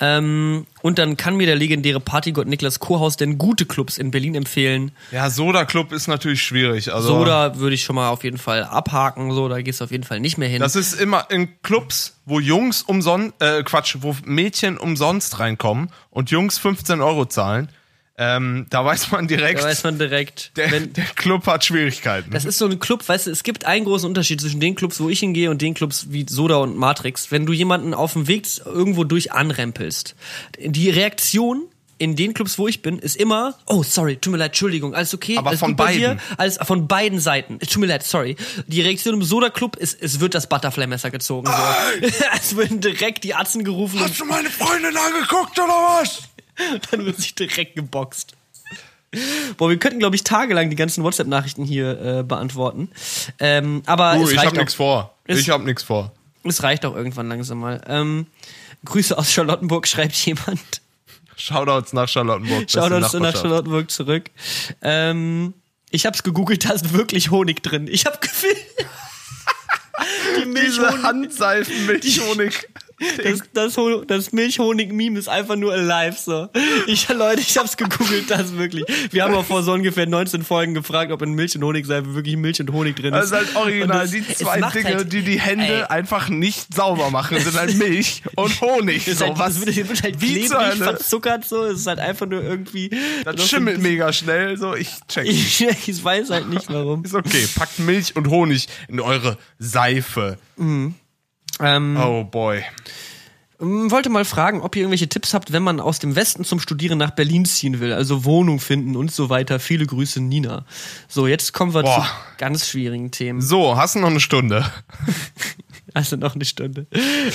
Ähm, und dann kann mir der legendäre Partygott Niklas Kohaus denn gute Clubs in Berlin empfehlen. Ja, Soda Club ist natürlich schwierig. Also Soda würde ich schon mal auf jeden Fall abhaken, so, da gehst du auf jeden Fall nicht mehr hin. Das ist immer in Clubs, wo Jungs umsonst, äh, Quatsch, wo Mädchen umsonst reinkommen und Jungs 15 Euro zahlen. Ähm, da weiß man direkt, da weiß man direkt, der, wenn, der Club hat Schwierigkeiten. Das ist so ein Club, weißt du, es gibt einen großen Unterschied zwischen den Clubs, wo ich hingehe und den Clubs wie Soda und Matrix. Wenn du jemanden auf dem Weg irgendwo durch anrempelst, die Reaktion in den Clubs, wo ich bin, ist immer, oh, sorry, tut mir leid, Entschuldigung, alles okay? Aber alles von beiden. Dir? Alles von beiden Seiten. Tut mir leid, sorry. Die Reaktion im Soda-Club ist, es wird das Butterfly-Messer gezogen. So. <laughs> es werden direkt die Atzen gerufen Hast du meine Freundin angeguckt oder was? <laughs> dann wird sich direkt geboxt. Boah, wir könnten, glaube ich, tagelang die ganzen WhatsApp-Nachrichten hier äh, beantworten. Ähm, aber es ich reicht hab auch- nichts vor. Es- Ich hab nichts vor. Es reicht auch irgendwann langsam mal. Ähm, Grüße aus Charlottenburg, <laughs> schreibt jemand. Shoutouts nach Charlottenburg. Shoutouts nach. Charlottenburg zurück. Ähm, ich hab's gegoogelt, da ist wirklich Honig drin. Ich hab <laughs> gefühlt. Die Diese Milchhonig, Handseifen mit Honig. Das, das, das Milchhonig-Meme ist einfach nur alive, so. Ich, Leute, ich hab's gegoogelt, das wirklich. Wir haben auch vor so ungefähr 19 Folgen gefragt, ob in Milch und Honigseife wirklich Milch und Honig drin ist. Das ist halt original. Das- die zwei Dinge, halt- die die Hände Ey. einfach nicht sauber machen, sind halt Milch und Honig. So, halt, was, es wird, halt wie klebrig, verzuckert so. Es ist halt einfach nur irgendwie. Das schimmelt mega schnell, so ich check. Ich, ich weiß halt nicht warum. Ist okay, packt Milch und Honig in eure Seife. Ähm, Oh boy. m, wollte mal fragen, ob ihr irgendwelche Tipps habt, wenn man aus dem Westen zum Studieren nach Berlin ziehen will, also Wohnung finden und so weiter. Viele Grüße, Nina. So, jetzt kommen wir Boah. zu ganz schwierigen Themen. So, hast du noch eine Stunde? <laughs> Also noch eine Stunde.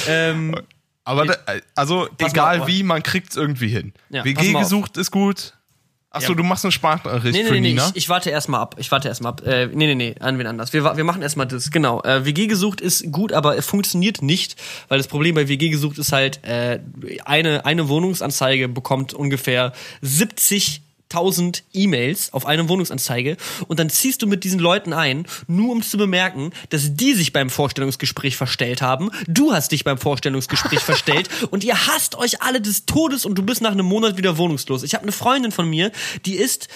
Ähm, Aber da, also egal wie, man kriegt's irgendwie hin. Ja, WG gesucht ist gut. Achso, du machst eine Sprachnachricht Nee, nee, für nee, Nina. ich, ich warte erstmal ab. Ich warte erstmal ab. Äh, nee, nee, nee, an wen anders. Wir, wir machen erstmal das, genau. Äh, WG gesucht ist gut, aber es funktioniert nicht, weil das Problem bei WG gesucht ist halt, äh, eine, eine Wohnungsanzeige bekommt ungefähr 70 1000 E-Mails auf eine Wohnungsanzeige und dann ziehst du mit diesen Leuten ein, nur um zu bemerken, dass die sich beim Vorstellungsgespräch verstellt haben, du hast dich beim Vorstellungsgespräch <laughs> verstellt und ihr hasst euch alle des Todes und du bist nach einem Monat wieder wohnungslos. Ich habe eine Freundin von mir, die ist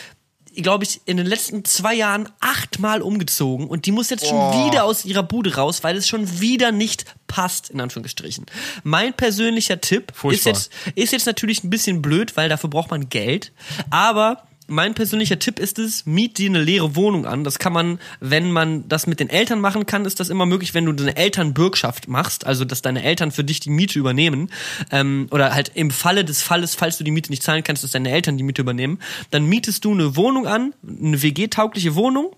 glaube ich, in den letzten zwei Jahren achtmal umgezogen und die muss jetzt schon wieder aus ihrer Bude raus, weil es schon wieder nicht passt, in Anführungsstrichen. Mein persönlicher Tipp ist jetzt, ist jetzt natürlich ein bisschen blöd, weil dafür braucht man Geld, aber mein persönlicher Tipp ist es, miet dir eine leere Wohnung an. Das kann man, wenn man das mit den Eltern machen kann, ist das immer möglich, wenn du eine Elternbürgschaft machst, also dass deine Eltern für dich die Miete übernehmen. Ähm, oder halt im Falle des Falles, falls du die Miete nicht zahlen kannst, dass deine Eltern die Miete übernehmen. Dann mietest du eine Wohnung an, eine WG-taugliche Wohnung.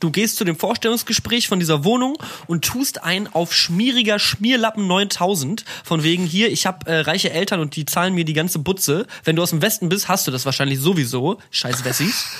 Du gehst zu dem Vorstellungsgespräch von dieser Wohnung und tust ein auf schmieriger Schmierlappen 9000 von wegen hier, ich habe äh, reiche Eltern und die zahlen mir die ganze Butze. Wenn du aus dem Westen bist, hast du das wahrscheinlich sowieso. Scheiß Wessis. <laughs>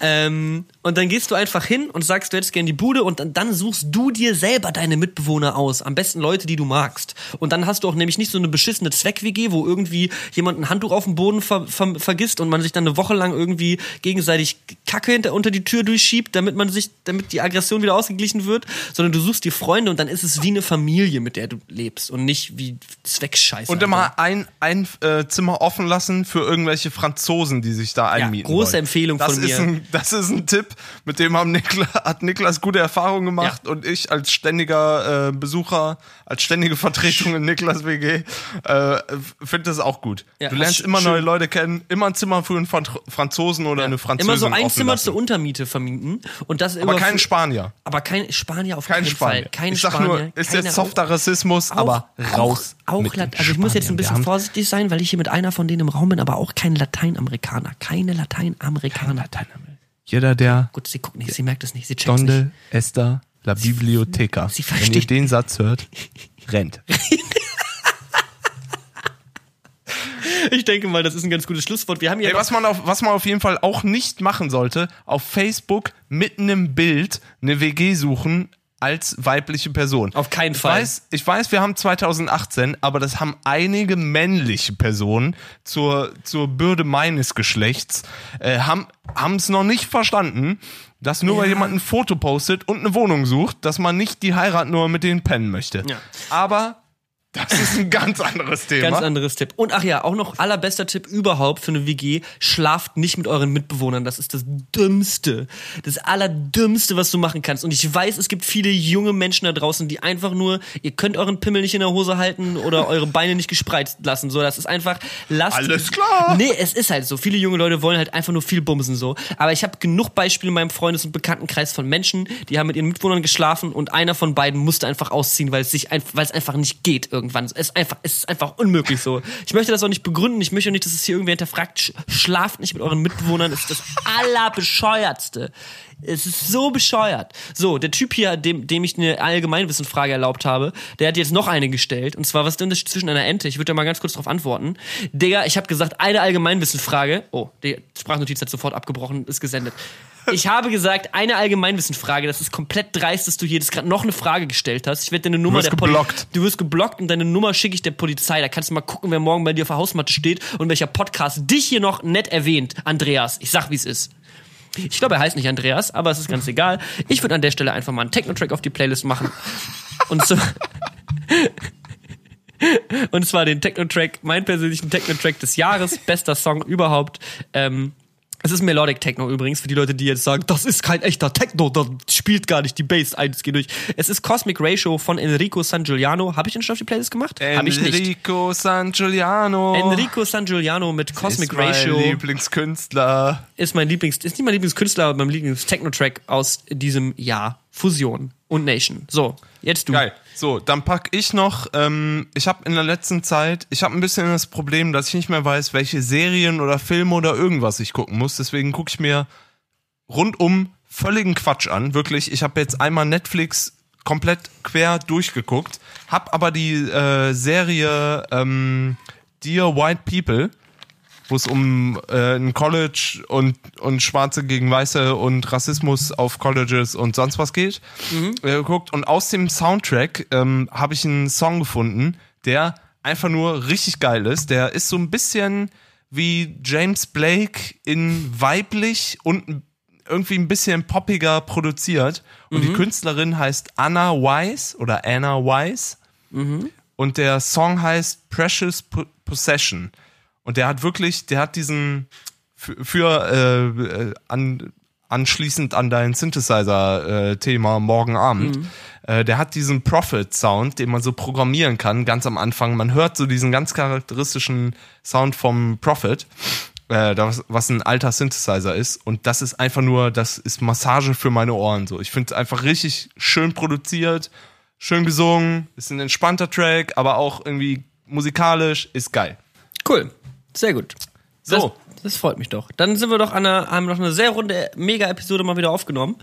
Ähm, und dann gehst du einfach hin und sagst, du hättest gerne die Bude und dann, dann suchst du dir selber deine Mitbewohner aus. Am besten Leute, die du magst. Und dann hast du auch nämlich nicht so eine beschissene Zweck-WG, wo irgendwie jemand ein Handtuch auf dem Boden ver ver vergisst und man sich dann eine Woche lang irgendwie gegenseitig Kacke hinter, unter die Tür durchschiebt, damit man sich, damit die Aggression wieder ausgeglichen wird, sondern du suchst dir Freunde und dann ist es wie eine Familie, mit der du lebst und nicht wie Zweckscheiße. Und immer ein, ein äh, Zimmer offen lassen für irgendwelche Franzosen, die sich da einmieten. große wollen. Empfehlung das von ist mir. Ein, das ist ein Tipp, mit dem haben Nikla, hat Niklas gute Erfahrungen gemacht und ich als ständiger äh, Besucher, als ständige Vertretung in Niklas WG, äh, finde das auch gut. Ja, du lernst immer schön- neue Leute kennen, immer ein Zimmer für einen Fran- Franzosen oder eine Französin Immer so ein Zimmer lassen. zur Untermiete vermieten und das Aber kein Spanier. Aber kein Spanier auf Kein keinen Spanier. Fall. Kein ich sag Spanier. nur, ist jetzt softer Rassismus, aber raus. Auch, auch also ich muss jetzt ein bisschen vorsichtig sein, weil ich hier mit einer von denen im Raum bin, aber auch kein Lateinamerikaner. Keine Lateinamerikaner. Jeder, der Gut, sie guckt nicht, sie merkt es nicht, sie checkt nicht. Donde esta la biblioteca. sie Wenn ihr den Satz hört, rennt. <laughs> Ich denke mal, das ist ein ganz gutes Schlusswort. Wir haben hier Ey, was man auf, was man auf jeden Fall auch nicht machen sollte, auf Facebook mitten im Bild eine WG suchen als weibliche Person. Auf keinen ich Fall. Weiß, ich weiß, wir haben 2018, aber das haben einige männliche Personen zur, zur Bürde meines Geschlechts, äh, haben es noch nicht verstanden, dass nur weil jemand ein Foto postet und eine Wohnung sucht, dass man nicht die Heirat nur mit denen pennen möchte. Ja. Aber das ist ein ganz anderes Thema. Ganz anderes Tipp. Und ach ja, auch noch allerbester Tipp überhaupt für eine WG. Schlaft nicht mit euren Mitbewohnern. Das ist das Dümmste. Das Allerdümmste, was du machen kannst. Und ich weiß, es gibt viele junge Menschen da draußen, die einfach nur, ihr könnt euren Pimmel nicht in der Hose halten oder eure Beine nicht gespreizt lassen. So, das ist einfach, lasst. Alles klar. Nee, es ist halt so. Viele junge Leute wollen halt einfach nur viel bumsen so. Aber ich habe genug Beispiele in meinem Freundes- und Bekanntenkreis von Menschen, die haben mit ihren Mitbewohnern geschlafen und einer von beiden musste einfach ausziehen, weil es sich weil es einfach nicht geht irgendwann. Es ist einfach, es ist einfach unmöglich so. Ich möchte das auch nicht begründen. Ich möchte auch nicht, dass es hier irgendwer hinterfragt. Sch schlaft nicht mit euren Mitbewohnern. Das ist das <laughs> allerbescheuertste. Es ist so bescheuert. So, der Typ hier, dem, dem ich eine Allgemeinwissenfrage erlaubt habe, der hat jetzt noch eine gestellt. Und zwar, was ist der Unterschied zwischen einer Ente? Ich würde da mal ganz kurz drauf antworten. Digga, ich habe gesagt, eine Allgemeinwissenfrage. Oh, die Sprachnotiz hat sofort abgebrochen, ist gesendet. Ich habe gesagt, eine Allgemeinwissenfrage, das ist komplett dreist, dass du hier jetzt gerade noch eine Frage gestellt hast. Ich werde deine Nummer wirst der Poli- geblockt. Du wirst geblockt und deine Nummer schicke ich der Polizei. Da kannst du mal gucken, wer morgen bei dir auf der Hausmatte steht und welcher Podcast dich hier noch nett erwähnt. Andreas, ich sag, wie es ist. Ich glaube, er heißt nicht Andreas, aber es ist ganz egal. Ich würde an der Stelle einfach mal einen Techno-Track auf die Playlist machen. Und so. <laughs> Und zwar den Techno-Track, meinen persönlichen Techno-Track des Jahres, bester Song überhaupt. Ähm, es ist Melodic Techno übrigens, für die Leute, die jetzt sagen, das ist kein echter Techno, da spielt gar nicht die Bass ein, es geht durch. Es ist Cosmic Ratio von Enrico San Giuliano. Habe ich den schon auf die Playlist gemacht? Habe ich nicht. Enrico San Giuliano. Enrico San Giuliano mit Cosmic ist mein Ratio Lieblingskünstler. ist mein Lieblings, ist nicht mein Lieblingskünstler, aber mein Lieblings-Techno-Track aus diesem Jahr. Fusion und Nation. So, jetzt du. Geil. So, dann pack ich noch, ähm, ich habe in der letzten Zeit, ich habe ein bisschen das Problem, dass ich nicht mehr weiß, welche Serien oder Filme oder irgendwas ich gucken muss. Deswegen gucke ich mir rundum völligen Quatsch an. Wirklich, ich habe jetzt einmal Netflix komplett quer durchgeguckt, hab aber die äh, Serie ähm, Dear White People wo es um äh, ein College und, und Schwarze gegen Weiße und Rassismus auf Colleges und sonst was geht, Mhm. äh, geguckt. Und aus dem Soundtrack ähm, habe ich einen Song gefunden, der einfach nur richtig geil ist. Der ist so ein bisschen wie James Blake in weiblich und irgendwie ein bisschen poppiger produziert. Und die Künstlerin heißt Anna Wise oder Anna Wise. Und der Song heißt Precious Po- Possession. Und der hat wirklich, der hat diesen für, für äh, äh, an, anschließend an dein Synthesizer-Thema morgen Abend, äh, der hat diesen Prophet-Sound, den man so programmieren kann, ganz am Anfang. Man hört so diesen ganz charakteristischen Sound vom Prophet äh, das, was ein alter Synthesizer ist. Und das ist einfach nur, das ist Massage für meine Ohren. So, ich finde es einfach richtig schön produziert, schön gesungen, ist ein entspannter Track, aber auch irgendwie musikalisch ist geil. Cool. Sehr gut. Das, So. das freut mich doch. Dann sind wir doch an einer, haben noch eine sehr runde Mega-Episode mal wieder aufgenommen.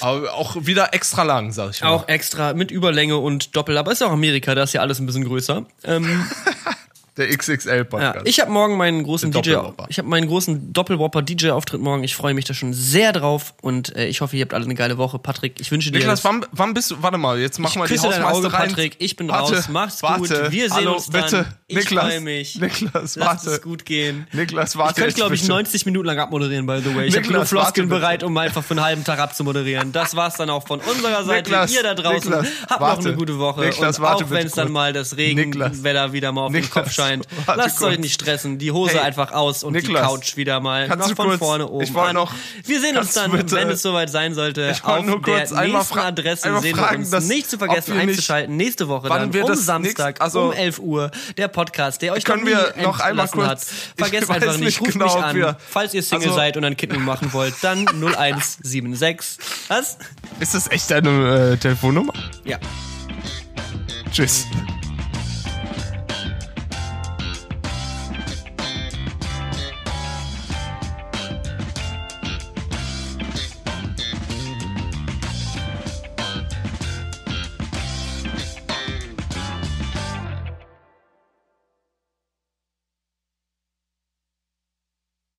Aber auch wieder extra lang, sag ich mal. Auch extra mit Überlänge und Doppel. Aber ist auch Amerika, da ist ja alles ein bisschen größer. Ähm, <laughs> Der XXL-Podcast. ja, ich habe morgen meinen großen Der DJ, ich habe meinen großen Doppelwhopper DJ Auftritt morgen. Ich freue mich da schon sehr drauf und äh, ich hoffe, ihr habt alle eine geile Woche. Patrick, ich wünsche dir Niklas, wann, wann bist du? Warte mal, jetzt machen wir die küsse deine Augen, Hausmeisterei. Patrick. Ich bin warte, raus. Macht's warte, gut. Wir sehen Hallo, uns dann. bitte. Ich Niklas, freue mich. Niklas, Lasst warte. es gut gehen. Niklas, warte. Ich könnte, glaube ich, bitte. 90 Minuten lang abmoderieren, by the way. Ich habe genug Floskeln bereit, um einfach für einen halben Tag abzumoderieren. Das war's dann auch von unserer Seite. Niklas, Ihr da draußen Niklas, habt warte. noch eine gute Woche. Niklas, und warte auch wenn es dann mal das. Regenwetter wieder mal auf den Kopf scheint, <laughs> warte lasst kurz. euch nicht stressen. Die Hose Hey, einfach aus und Niklas, die Couch wieder mal kannst noch von kurz- vorne oben ich an. noch- Wir sehen uns dann, bitte- wenn es soweit sein sollte, Ich auf nur kurz der nächsten Adresse einmal sehen fragen, wir uns. Nicht zu vergessen einzuschalten. Nächste Woche dann um Samstag also- um 11 Uhr der Podcast, der euch Können wir noch einmal kurz- hat. Vergesst einfach nicht, ruft genau, mich an. Falls ihr Single also- seid und ein Kidney machen wollt, dann <laughs> 0176. Was? Ist das echt deine äh, Telefonnummer? Ja. Tschüss.